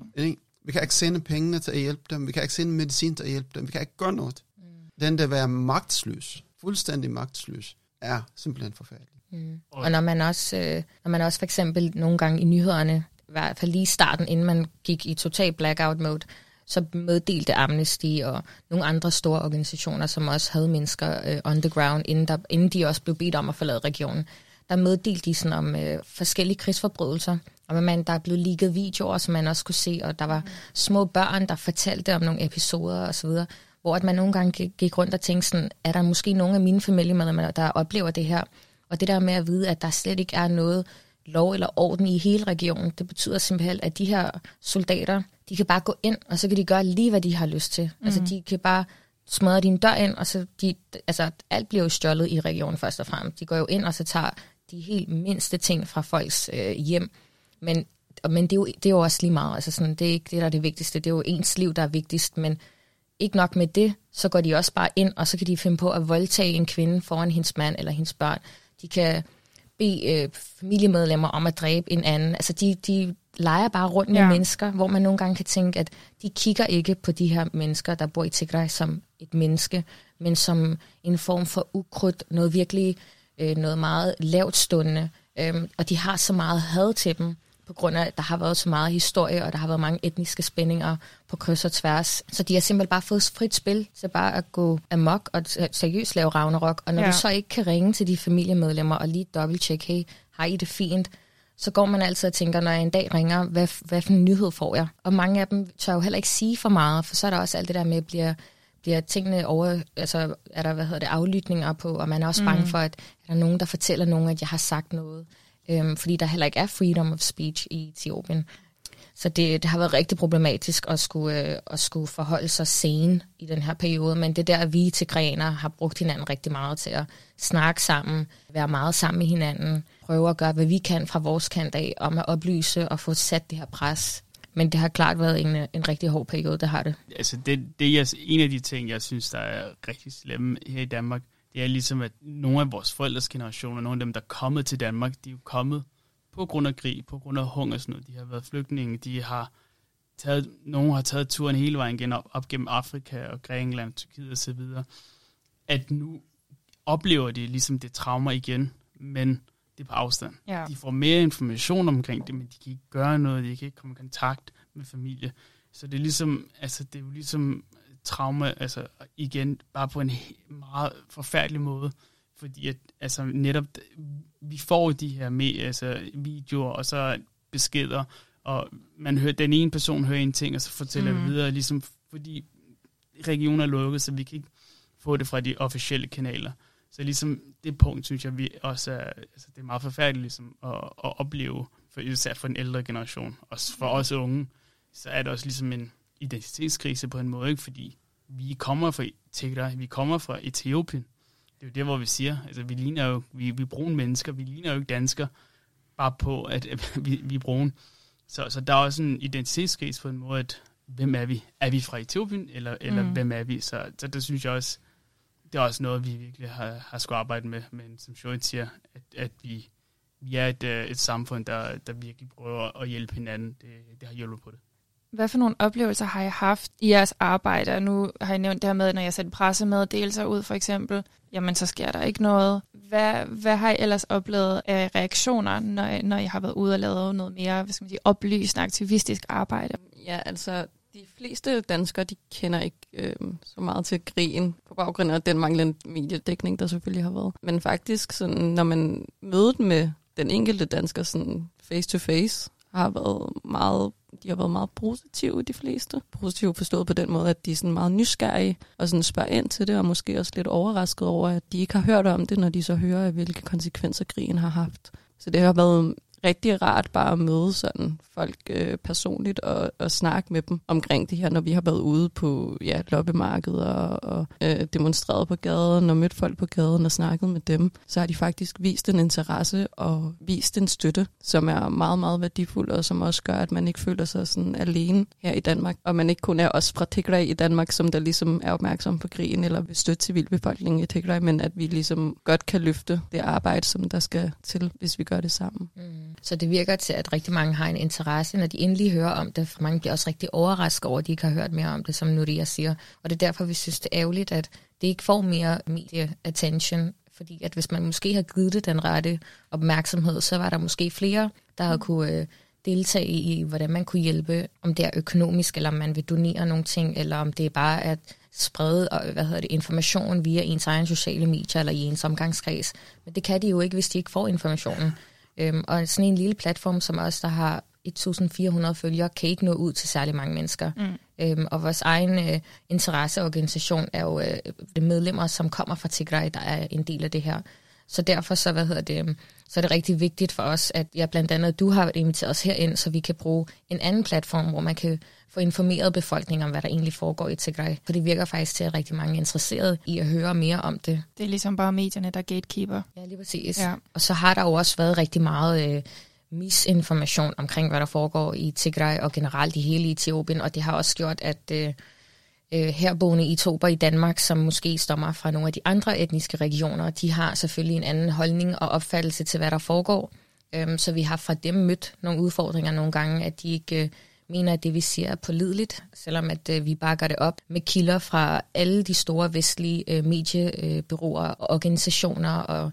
Vi kan ikke sende pengene til at hjælpe dem, vi kan ikke sende medicin til at hjælpe dem, vi kan ikke gøre noget. Mm. Den der være magtsløs, fuldstændig magtsløs, er simpelthen forfærdelig. Mm. Og når man også, øh, når man også for eksempel nogle gange i nyhederne, i hvert fald lige i starten, inden man gik i total blackout mode, så meddelte Amnesty og nogle andre store organisationer, som også havde mennesker øh, on the ground, inden, der, inden de også blev bedt om at forlade regionen, der meddelte de sådan om øh, forskellige krigsforbrydelser, og man, der er blevet ligget videoer, som man også kunne se, og der var små børn, der fortalte om nogle episoder osv., hvor at man nogle gange gik, gik rundt og tænkte sådan, er der måske nogle af mine familiemedlemmer, der oplever det her? Og det der med at vide, at der slet ikke er noget lov eller orden i hele regionen, det betyder simpelthen, at de her soldater, de kan bare gå ind, og så kan de gøre lige, hvad de har lyst til. Mm. Altså, de kan bare smadre din dør ind, og så de, altså, alt bliver jo stjålet i regionen først og fremmest. De går jo ind, og så tager de helt mindste ting fra folks øh, hjem. Men, men det, er jo, det er jo også lige meget. Altså, sådan, det er ikke det, der er det vigtigste. Det er jo ens liv, der er vigtigst, men ikke nok med det, så går de også bare ind, og så kan de finde på at voldtage en kvinde foran hendes mand eller hendes børn. De kan bede øh, familiemedlemmer om at dræbe en anden. Altså, de, de leger bare rundt med ja. mennesker, hvor man nogle gange kan tænke, at de kigger ikke på de her mennesker, der bor i Tigray, som et menneske, men som en form for ukrudt, noget virkelig, øh, noget meget lavt stående. Øhm, og de har så meget had til dem, på grund af, at der har været så meget historie, og der har været mange etniske spændinger på kryds og tværs. Så de har simpelthen bare fået frit spil til bare at gå amok og seriøst lave Ragnarok. Og når ja. du så ikke kan ringe til de familiemedlemmer og lige dobbelt hey, har I det fint? Så går man altid og tænker, når jeg en dag ringer, hvad, hvad for en nyhed får jeg? Og mange af dem tør jo heller ikke sige for meget, for så er der også alt det der med, bliver, bliver tingene over, altså er der, hvad hedder det, aflytninger på, og man er også mm. bange for, at er der nogen, der fortæller nogen, at jeg har sagt noget øhm, fordi der heller ikke er freedom of speech i Etiopien. Så det, det har været rigtig problematisk at skulle, øh, at skulle forholde sig sen i den her periode, men det er der, at vi til Grener har brugt hinanden rigtig meget til at snakke sammen, være meget sammen med hinanden, prøve at gøre, hvad vi kan fra vores kant af, om at oplyse og få sat det her pres. Men det har klart været en, en rigtig hård periode, det har det. Altså det, det er en af de ting, jeg synes, der er rigtig slemme her i Danmark, det er ligesom, at nogle af vores forældres generationer, nogle af dem, der er kommet til Danmark, de er jo kommet på grund af krig, på grund af hungersnød. De har været flygtninge, de har taget, nogle har taget turen hele vejen igen op, op gennem Afrika og Grækenland, Tyrkiet osv. At nu oplever de ligesom det traumer igen, men det er på afstand. Ja. De får mere information omkring det, men de kan ikke gøre noget, de kan ikke komme i kontakt med familie. Så det er ligesom, altså det er jo ligesom trauma, altså igen, bare på en meget forfærdelig måde, fordi at, altså netop, vi får de her med, altså, videoer, og så beskeder, og man hører, den ene person hører en ting, og så fortæller mm. videre, ligesom, fordi regionen er lukket, så vi kan ikke få det fra de officielle kanaler. Så ligesom det punkt, synes jeg, vi også er, altså det er meget forfærdeligt ligesom, at, at opleve, for især for den ældre generation, og for os unge, så er det også ligesom en, identitetskrise på en måde, ikke? fordi vi kommer fra Tigray, vi kommer fra Etiopien. Det er jo det, hvor vi siger, altså vi ligner jo, vi, vi er brune mennesker, vi ligner jo ikke danskere, bare på, at, at vi, vi er brune. Så, så der er også en identitetskrise på en måde, at hvem er vi? Er vi fra Etiopien, eller, eller mm. hvem er vi? Så, så det synes jeg også, det er også noget, vi virkelig har, har skulle arbejde med. Men som Shorit siger, at, at vi, vi er et, øh, et samfund, der, der virkelig prøver at hjælpe hinanden. Det, det har hjulpet på det. Hvad for nogle oplevelser har jeg haft i jeres arbejde? Nu har jeg nævnt det her med, når jeg sætter pressemeddelelser ud for eksempel, jamen så sker der ikke noget. Hvad, hvad har I ellers oplevet af reaktioner, når, når I har været ude og lavet noget mere hvad skal man sige, oplysende aktivistisk arbejde? Ja, altså de fleste danskere, de kender ikke øh, så meget til grin, på baggrund af den manglende mediedækning, der selvfølgelig har været. Men faktisk, sådan, når man møder med den enkelte dansker sådan face to face, har været meget de har været meget positive, de fleste. Positivt forstået på den måde, at de er sådan meget nysgerrige og sådan spørger ind til det, og måske også lidt overrasket over, at de ikke har hørt om det, når de så hører, hvilke konsekvenser krigen har haft. Så det har været rigtig rart bare at møde sådan folk øh, personligt og, og snakke med dem omkring det her, når vi har været ude på ja, loppemarkedet og, og øh, demonstreret på gaden og mødt folk på gaden og snakket med dem, så har de faktisk vist en interesse og vist en støtte, som er meget, meget værdifuld og som også gør, at man ikke føler sig sådan alene her i Danmark. Og man ikke kun er os fra Tigray i Danmark, som der ligesom er opmærksom på krigen eller vil støtte civilbefolkningen i Tigray, men at vi ligesom godt kan løfte det arbejde, som der skal til, hvis vi gør det sammen. Mm. Så det virker til, at rigtig mange har en interesse, når de endelig hører om det. For mange bliver også rigtig overrasket over, at de ikke har hørt mere om det, som Nuria siger. Og det er derfor, vi synes, det er ærgerligt, at det ikke får mere medie-attention. Fordi at hvis man måske har givet det den rette opmærksomhed, så var der måske flere, der havde kunne øh, deltage i, hvordan man kunne hjælpe, om det er økonomisk, eller om man vil donere nogle ting, eller om det er bare at sprede hvad hedder det, information via ens egen sociale medier eller i ens omgangskreds. Men det kan de jo ikke, hvis de ikke får informationen. Øhm, og sådan en lille platform som os, der har 1.400 følgere, kan ikke nå ud til særlig mange mennesker. Mm. Øhm, og vores egen øh, interesseorganisation er jo øh, medlemmer, som kommer fra Tigray, der er en del af det her. Så derfor så, hvad hedder det, så er det rigtig vigtigt for os, at ja, blandt andet du har inviteret os herind, så vi kan bruge en anden platform, hvor man kan få informeret befolkningen om, hvad der egentlig foregår i Tigray. For det virker faktisk til, at rigtig mange er interesserede i at høre mere om det. Det er ligesom bare medierne, der er gatekeeper. Ja, lige præcis. Ja. Og så har der jo også været rigtig meget øh, misinformation omkring, hvad der foregår i Tigray og generelt i hele Etiopien, og det har også gjort, at øh, øh, herboende itober i Danmark, som måske stammer fra nogle af de andre etniske regioner, de har selvfølgelig en anden holdning og opfattelse til, hvad der foregår. Øhm, så vi har fra dem mødt nogle udfordringer nogle gange, at de ikke øh, mener, at det vi siger er pålideligt, selvom at øh, vi bakker det op med kilder fra alle de store vestlige øh, mediebyråer og organisationer og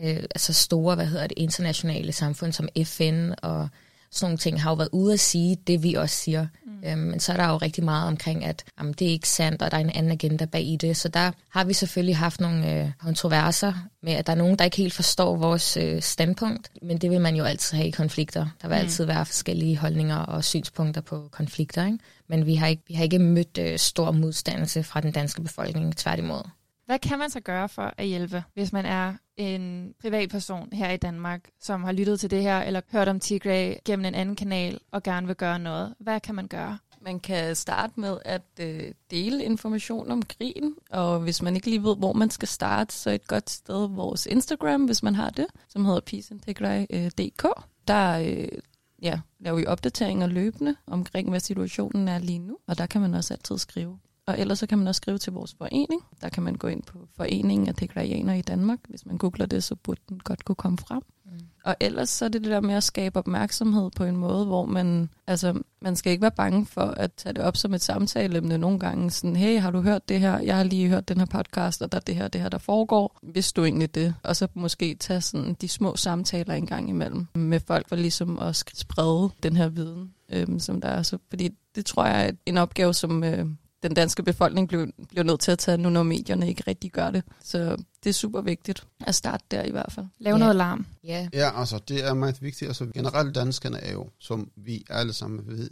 øh, altså store, hvad hedder det, internationale samfund som FN og sådan nogle ting har jo været ude at sige det, vi også siger. Mm. Øhm, men så er der jo rigtig meget omkring, at jamen, det er ikke sandt, og der er en anden agenda bag i det. Så der har vi selvfølgelig haft nogle øh, kontroverser med, at der er nogen, der ikke helt forstår vores øh, standpunkt. Men det vil man jo altid have i konflikter. Der vil mm. altid være forskellige holdninger og synspunkter på konflikter. Ikke? Men vi har ikke, vi har ikke mødt øh, stor modstandelse fra den danske befolkning, tværtimod. Hvad kan man så gøre for at hjælpe, hvis man er en privatperson her i Danmark, som har lyttet til det her, eller hørt om Tigray gennem en anden kanal, og gerne vil gøre noget? Hvad kan man gøre? Man kan starte med at øh, dele information om krigen, og hvis man ikke lige ved, hvor man skal starte, så et godt sted vores Instagram, hvis man har det, som hedder peaceandtigray.dk. Der øh, ja, laver vi opdateringer løbende omkring, hvad situationen er lige nu, og der kan man også altid skrive og ellers så kan man også skrive til vores forening. Der kan man gå ind på Foreningen af Tigrayaner i Danmark. Hvis man googler det, så burde den godt kunne komme frem. Mm. Og ellers så er det det der med at skabe opmærksomhed på en måde, hvor man, altså, man skal ikke være bange for at tage det op som et samtaleemne nogle gange. Sådan, hey, har du hørt det her? Jeg har lige hørt den her podcast, og der er det her, det her, der foregår. Hvis du egentlig det? Og så måske tage sådan de små samtaler en gang imellem med folk, for ligesom at sprede den her viden, øhm, som der er. Så, fordi det tror jeg er en opgave, som, øh, den danske befolkning bliver, bliver nødt til at tage nu, når medierne ikke rigtig gør det. Så det er super vigtigt at starte der i hvert fald. Lave yeah. noget larm. Yeah. Ja, altså det er meget vigtigt. Altså generelt danskerne er jo, som vi alle sammen ved,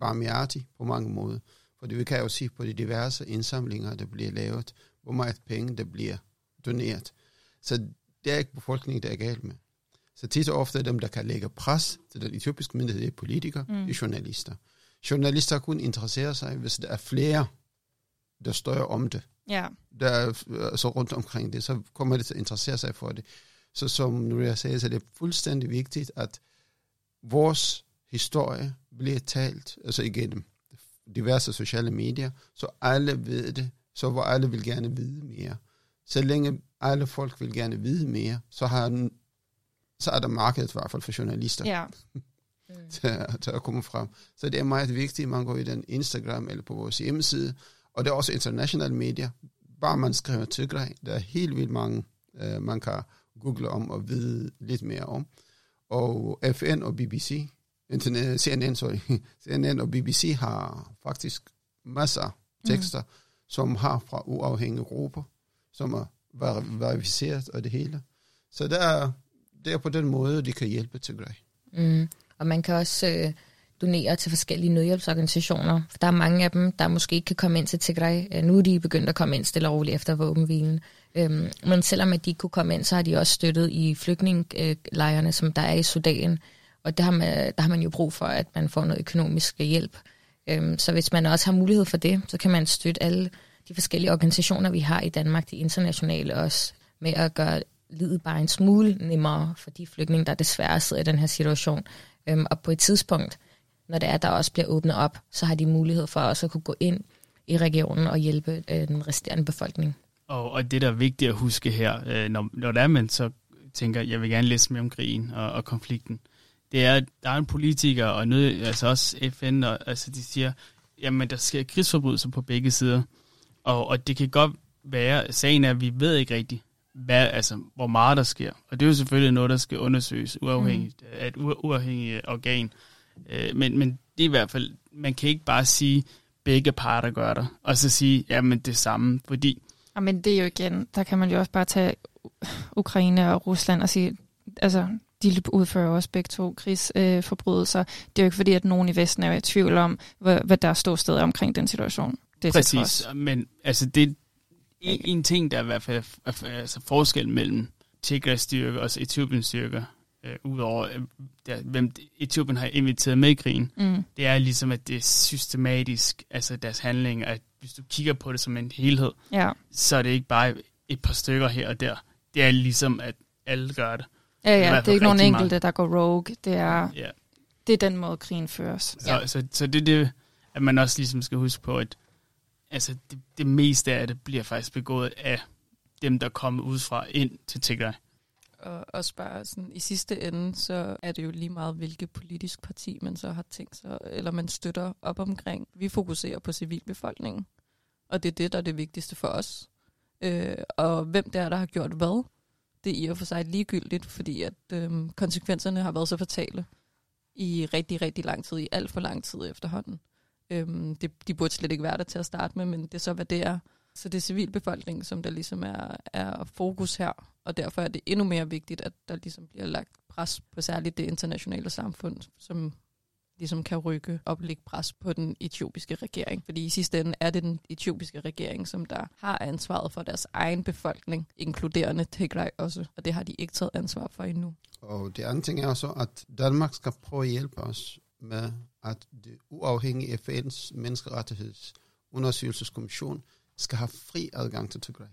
barmhjertige på mange måder. Fordi vi kan jo se på de diverse indsamlinger, der bliver lavet, hvor meget penge, der bliver doneret. Så det er ikke befolkningen, der er galt med. Så tit og ofte dem, der kan lægge pres til den etiopiske myndighed, det er politikere, mm. det er journalister. Journalister kun interesserer sig, hvis der er flere, der står om det. Ja. Der er så rundt omkring det, så kommer det til at interessere sig for det. Så som nu jeg sagde, så er det fuldstændig vigtigt, at vores historie bliver talt, altså igennem diverse sociale medier, så alle ved det, så hvor alle vil gerne vide mere. Så længe alle folk vil gerne vide mere, så, har den, så er der markedet i hvert fald for journalister. Ja. mm. til, til at komme frem. Så det er meget vigtigt, at man går i den Instagram eller på vores hjemmeside, og det er også internationale medier. Bare man skriver Tigray, der er helt vildt mange, uh, man kan google om og vide lidt mere om. Og FN og BBC, CNN, sorry, CNN og BBC har faktisk masser af tekster, mm. som har fra uafhængige grupper, som er verificeret og det hele. Så det er, det er på den måde, de kan hjælpe Tigray. Mm. Og man kan også øh, donere til forskellige nødhjælpsorganisationer. For der er mange af dem, der måske ikke kan komme ind til Tigray. Øh, nu er de begyndt at komme ind stille og roligt efter våbenhvilen. Øhm, men selvom at de ikke kunne komme ind, så har de også støttet i flygtningelejrene, som der er i Sudan. Og der har, man, der har man jo brug for, at man får noget økonomisk hjælp. Øhm, så hvis man også har mulighed for det, så kan man støtte alle de forskellige organisationer, vi har i Danmark, de internationale også, med at gøre livet bare en smule nemmere for de flygtninge, der desværre sidder i den her situation. Øhm, og på et tidspunkt, når det er, der også bliver åbnet op, så har de mulighed for også at kunne gå ind i regionen og hjælpe øh, den resterende befolkning. Og, og det, der er vigtigt at huske her, øh, når, når der er man så tænker, jeg vil gerne læse mere om krigen og, og konflikten, det er, at der er en politiker, og nød, altså også FN, og, altså de siger, jamen der sker krigsforbrydelser på begge sider. Og, og det kan godt være, sagen er, at vi ved ikke rigtigt, hvad, altså, hvor meget der sker. Og det er jo selvfølgelig noget, der skal undersøges uafhængigt mm. af et uafhængigt organ. Øh, men, men det er i hvert fald, man kan ikke bare sige, begge parter gør det, og så sige, jamen det samme, fordi... Ja, men det er jo igen, der kan man jo også bare tage Ukraine og Rusland og sige, altså de udfører også begge to krigsforbrydelser. Øh, det er jo ikke fordi, at nogen i Vesten er i tvivl om, hvad, hvad der står sted omkring den situation. Det Præcis, men altså det en, en ting, der er i hvert fald altså forskel mellem Tigrays styrker og Etiopiens styrker, øh, udover øh, der, hvem Etiopien har inviteret med i krigen, mm. det er ligesom, at det er systematisk, altså deres handling, at hvis du kigger på det som en helhed, ja. så er det ikke bare et par stykker her og der. Det er ligesom, at alle gør det. Ja, ja, det er ikke nogen enkelte, mange. der går rogue. Det er, ja. det er den måde, krigen føres. Så, ja. så, så det er det, at man også ligesom skal huske på, at altså, det, det meste af det bliver faktisk begået af dem, der kommer udefra ind til Tigray. Og også bare sådan, i sidste ende, så er det jo lige meget, hvilket politisk parti man så har tænkt sig, eller man støtter op omkring. Vi fokuserer på civilbefolkningen, og det er det, der er det vigtigste for os. Øh, og hvem det er, der har gjort hvad, det er i og for sig ligegyldigt, fordi at øh, konsekvenserne har været så fatale i rigtig, rigtig lang tid, i alt for lang tid efterhånden. Øhm, det, de burde slet ikke være der til at starte med, men det er så, hvad det er. Så det er civilbefolkningen, som der ligesom er, er fokus her, og derfor er det endnu mere vigtigt, at der ligesom bliver lagt pres på særligt det internationale samfund, som ligesom kan rykke og lægge pres på den etiopiske regering. Fordi i sidste ende er det den etiopiske regering, som der har ansvaret for deres egen befolkning, inkluderende Tigray også, og det har de ikke taget ansvar for endnu. Og det andet ting er så, at Danmark skal prøve at hjælpe os med, at det uafhængige FN's menneskerettighedsundersøgelseskommission skal have fri adgang til Tigray.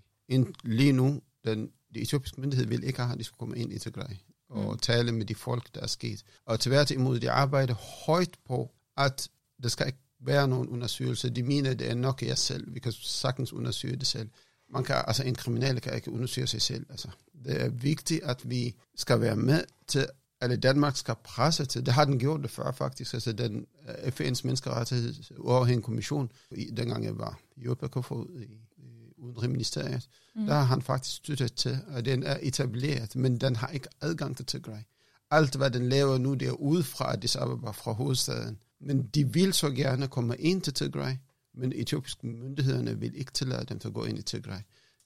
Lige nu, den, de etiopiske myndighed vil ikke have, at de skal komme ind i Tigray og mm. tale med de folk, der er sket. Og imod, de arbejder højt på, at der skal ikke være nogen undersøgelse. De mener, det er nok jeg selv. Vi kan sagtens undersøge det selv. Man kan, altså en kriminel kan ikke undersøge sig selv. Altså, det er vigtigt, at vi skal være med til eller Danmark skal presse til, det har den gjort det før faktisk, altså den uh, FN's menneskerettigheds uafhængige kommission, dengang jeg var i for i, i Udenrigsministeriet, mm. der har han faktisk støttet til, at den er etableret, men den har ikke adgang til Tigray. Alt hvad den laver nu, det er udefra Addis Ababa, fra hovedstaden. Men de vil så gerne komme ind til Tigray, men etiopiske myndighederne vil ikke tillade dem til at gå ind i Tigray.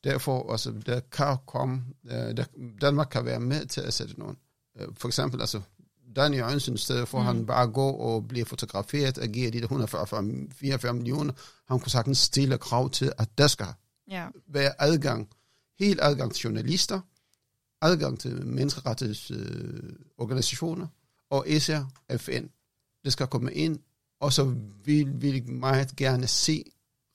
Derfor, altså, der kan komme, uh, der, Danmark kan være med til at sætte nogen Øh, for eksempel, altså, Daniel Jørgensen, i stedet for mm. han bare gå og blive fotograferet og give de der 144 millioner, han kunne sagtens stille krav til, at der skal ja. være adgang, helt adgang til journalister, adgang til menneskerettighedsorganisationer, øh, og især FN. Det skal komme ind, og så vil vi meget gerne se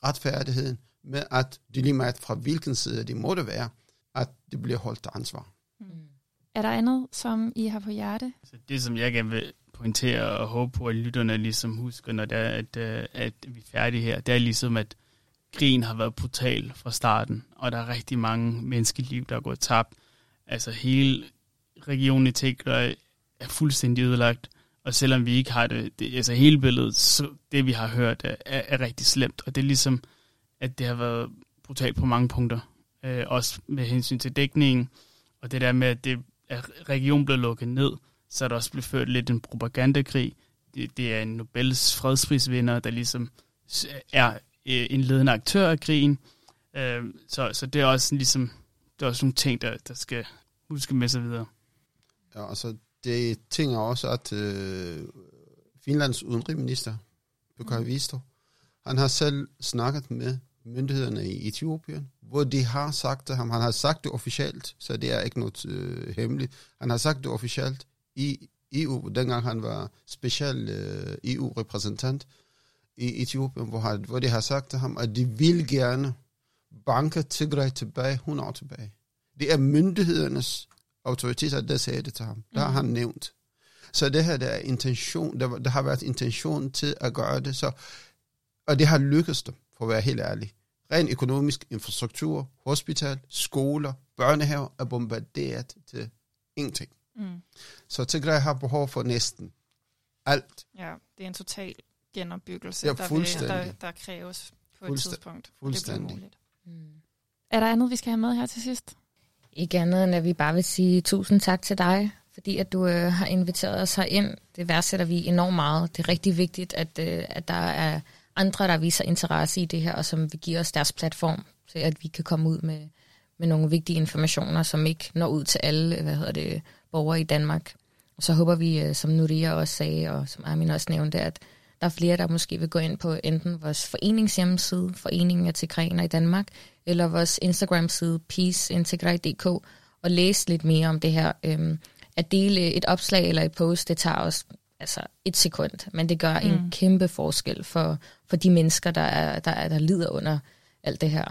retfærdigheden med, at det lige meget fra hvilken side det måtte være, at det bliver holdt til ansvar. Mm. Er der andet, som I har på hjerte? Altså det, som jeg gerne vil pointere og håbe på, at lytterne ligesom husker, når det er, at, øh, at vi er færdige her, det er ligesom, at krigen har været brutal fra starten, og der er rigtig mange menneskeliv, der er gået tabt. Altså hele regionen i Tigray er fuldstændig ødelagt, og selvom vi ikke har det, det altså hele billedet, så det vi har hørt er, er, er rigtig slemt, og det er ligesom, at det har været brutalt på mange punkter. Øh, også med hensyn til dækningen, og det der med, at det at regionen blev lukket ned, så er der også blevet ført lidt en propagandakrig. Det, det er en Nobels fredsprisvinder, der ligesom er øh, en ledende aktør af krigen. Øh, så, så det er også ligesom det er også nogle ting, der, der skal huske med sig videre. Ja, og så det ting er også, at øh, Finlands udenrigsminister, Pekka. Visto, han har selv snakket med myndighederne i Etiopien, hvor de har sagt til ham, han har sagt det officielt, så det er ikke noget øh, hemmeligt, han har sagt det officielt i EU, dengang han var special øh, EU-repræsentant i Etiopien, hvor, han, hvor de har sagt til ham, at de vil gerne banke Tigray tilbage, 100 år tilbage. Det er myndighedernes autoriteter, der sagde det til ham. Der har han nævnt. Så det her der er intention, der, der har været intention til at gøre det, så, og det har lykkedes dem, for at være helt ærlig. Ren økonomisk infrastruktur, hospital, skoler, børnehaver er bombarderet til ingenting. Mm. Så Tigray har behov for næsten alt. Ja, det er en total genopbyggelse, ja, der, vil, der, der kræves på et tidspunkt. Fuldstændig. Det mm. Er der andet, vi skal have med her til sidst? Ikke andet end, at vi bare vil sige tusind tak til dig, fordi at du øh, har inviteret os ind. Det værdsætter vi enormt meget. Det er rigtig vigtigt, at, øh, at der er andre, der viser interesse i det her, og som vil give os deres platform, til at vi kan komme ud med, med nogle vigtige informationer, som ikke når ud til alle hvad hedder det, borgere i Danmark. Og så håber vi, øh, som Nuria også sagde, og som Armin også nævnte, at der er flere, der måske vil gå ind på enten vores foreningshjemmeside, Foreningen af Tigræner i Danmark, eller vores Instagram-side, peaceintegrai.dk, og læse lidt mere om det her. Øhm, at dele et opslag eller et post, det tager os altså et sekund, men det gør mm. en kæmpe forskel for, for de mennesker, der, er, der, er, der lider under alt det her.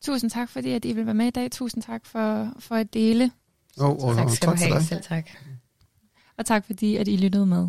Tusind tak, fordi at I vil være med i dag. Tusind tak for, for at dele. Oh, oh, tak skal tak du have. Selv tak. Og tak fordi, at I lyttede med.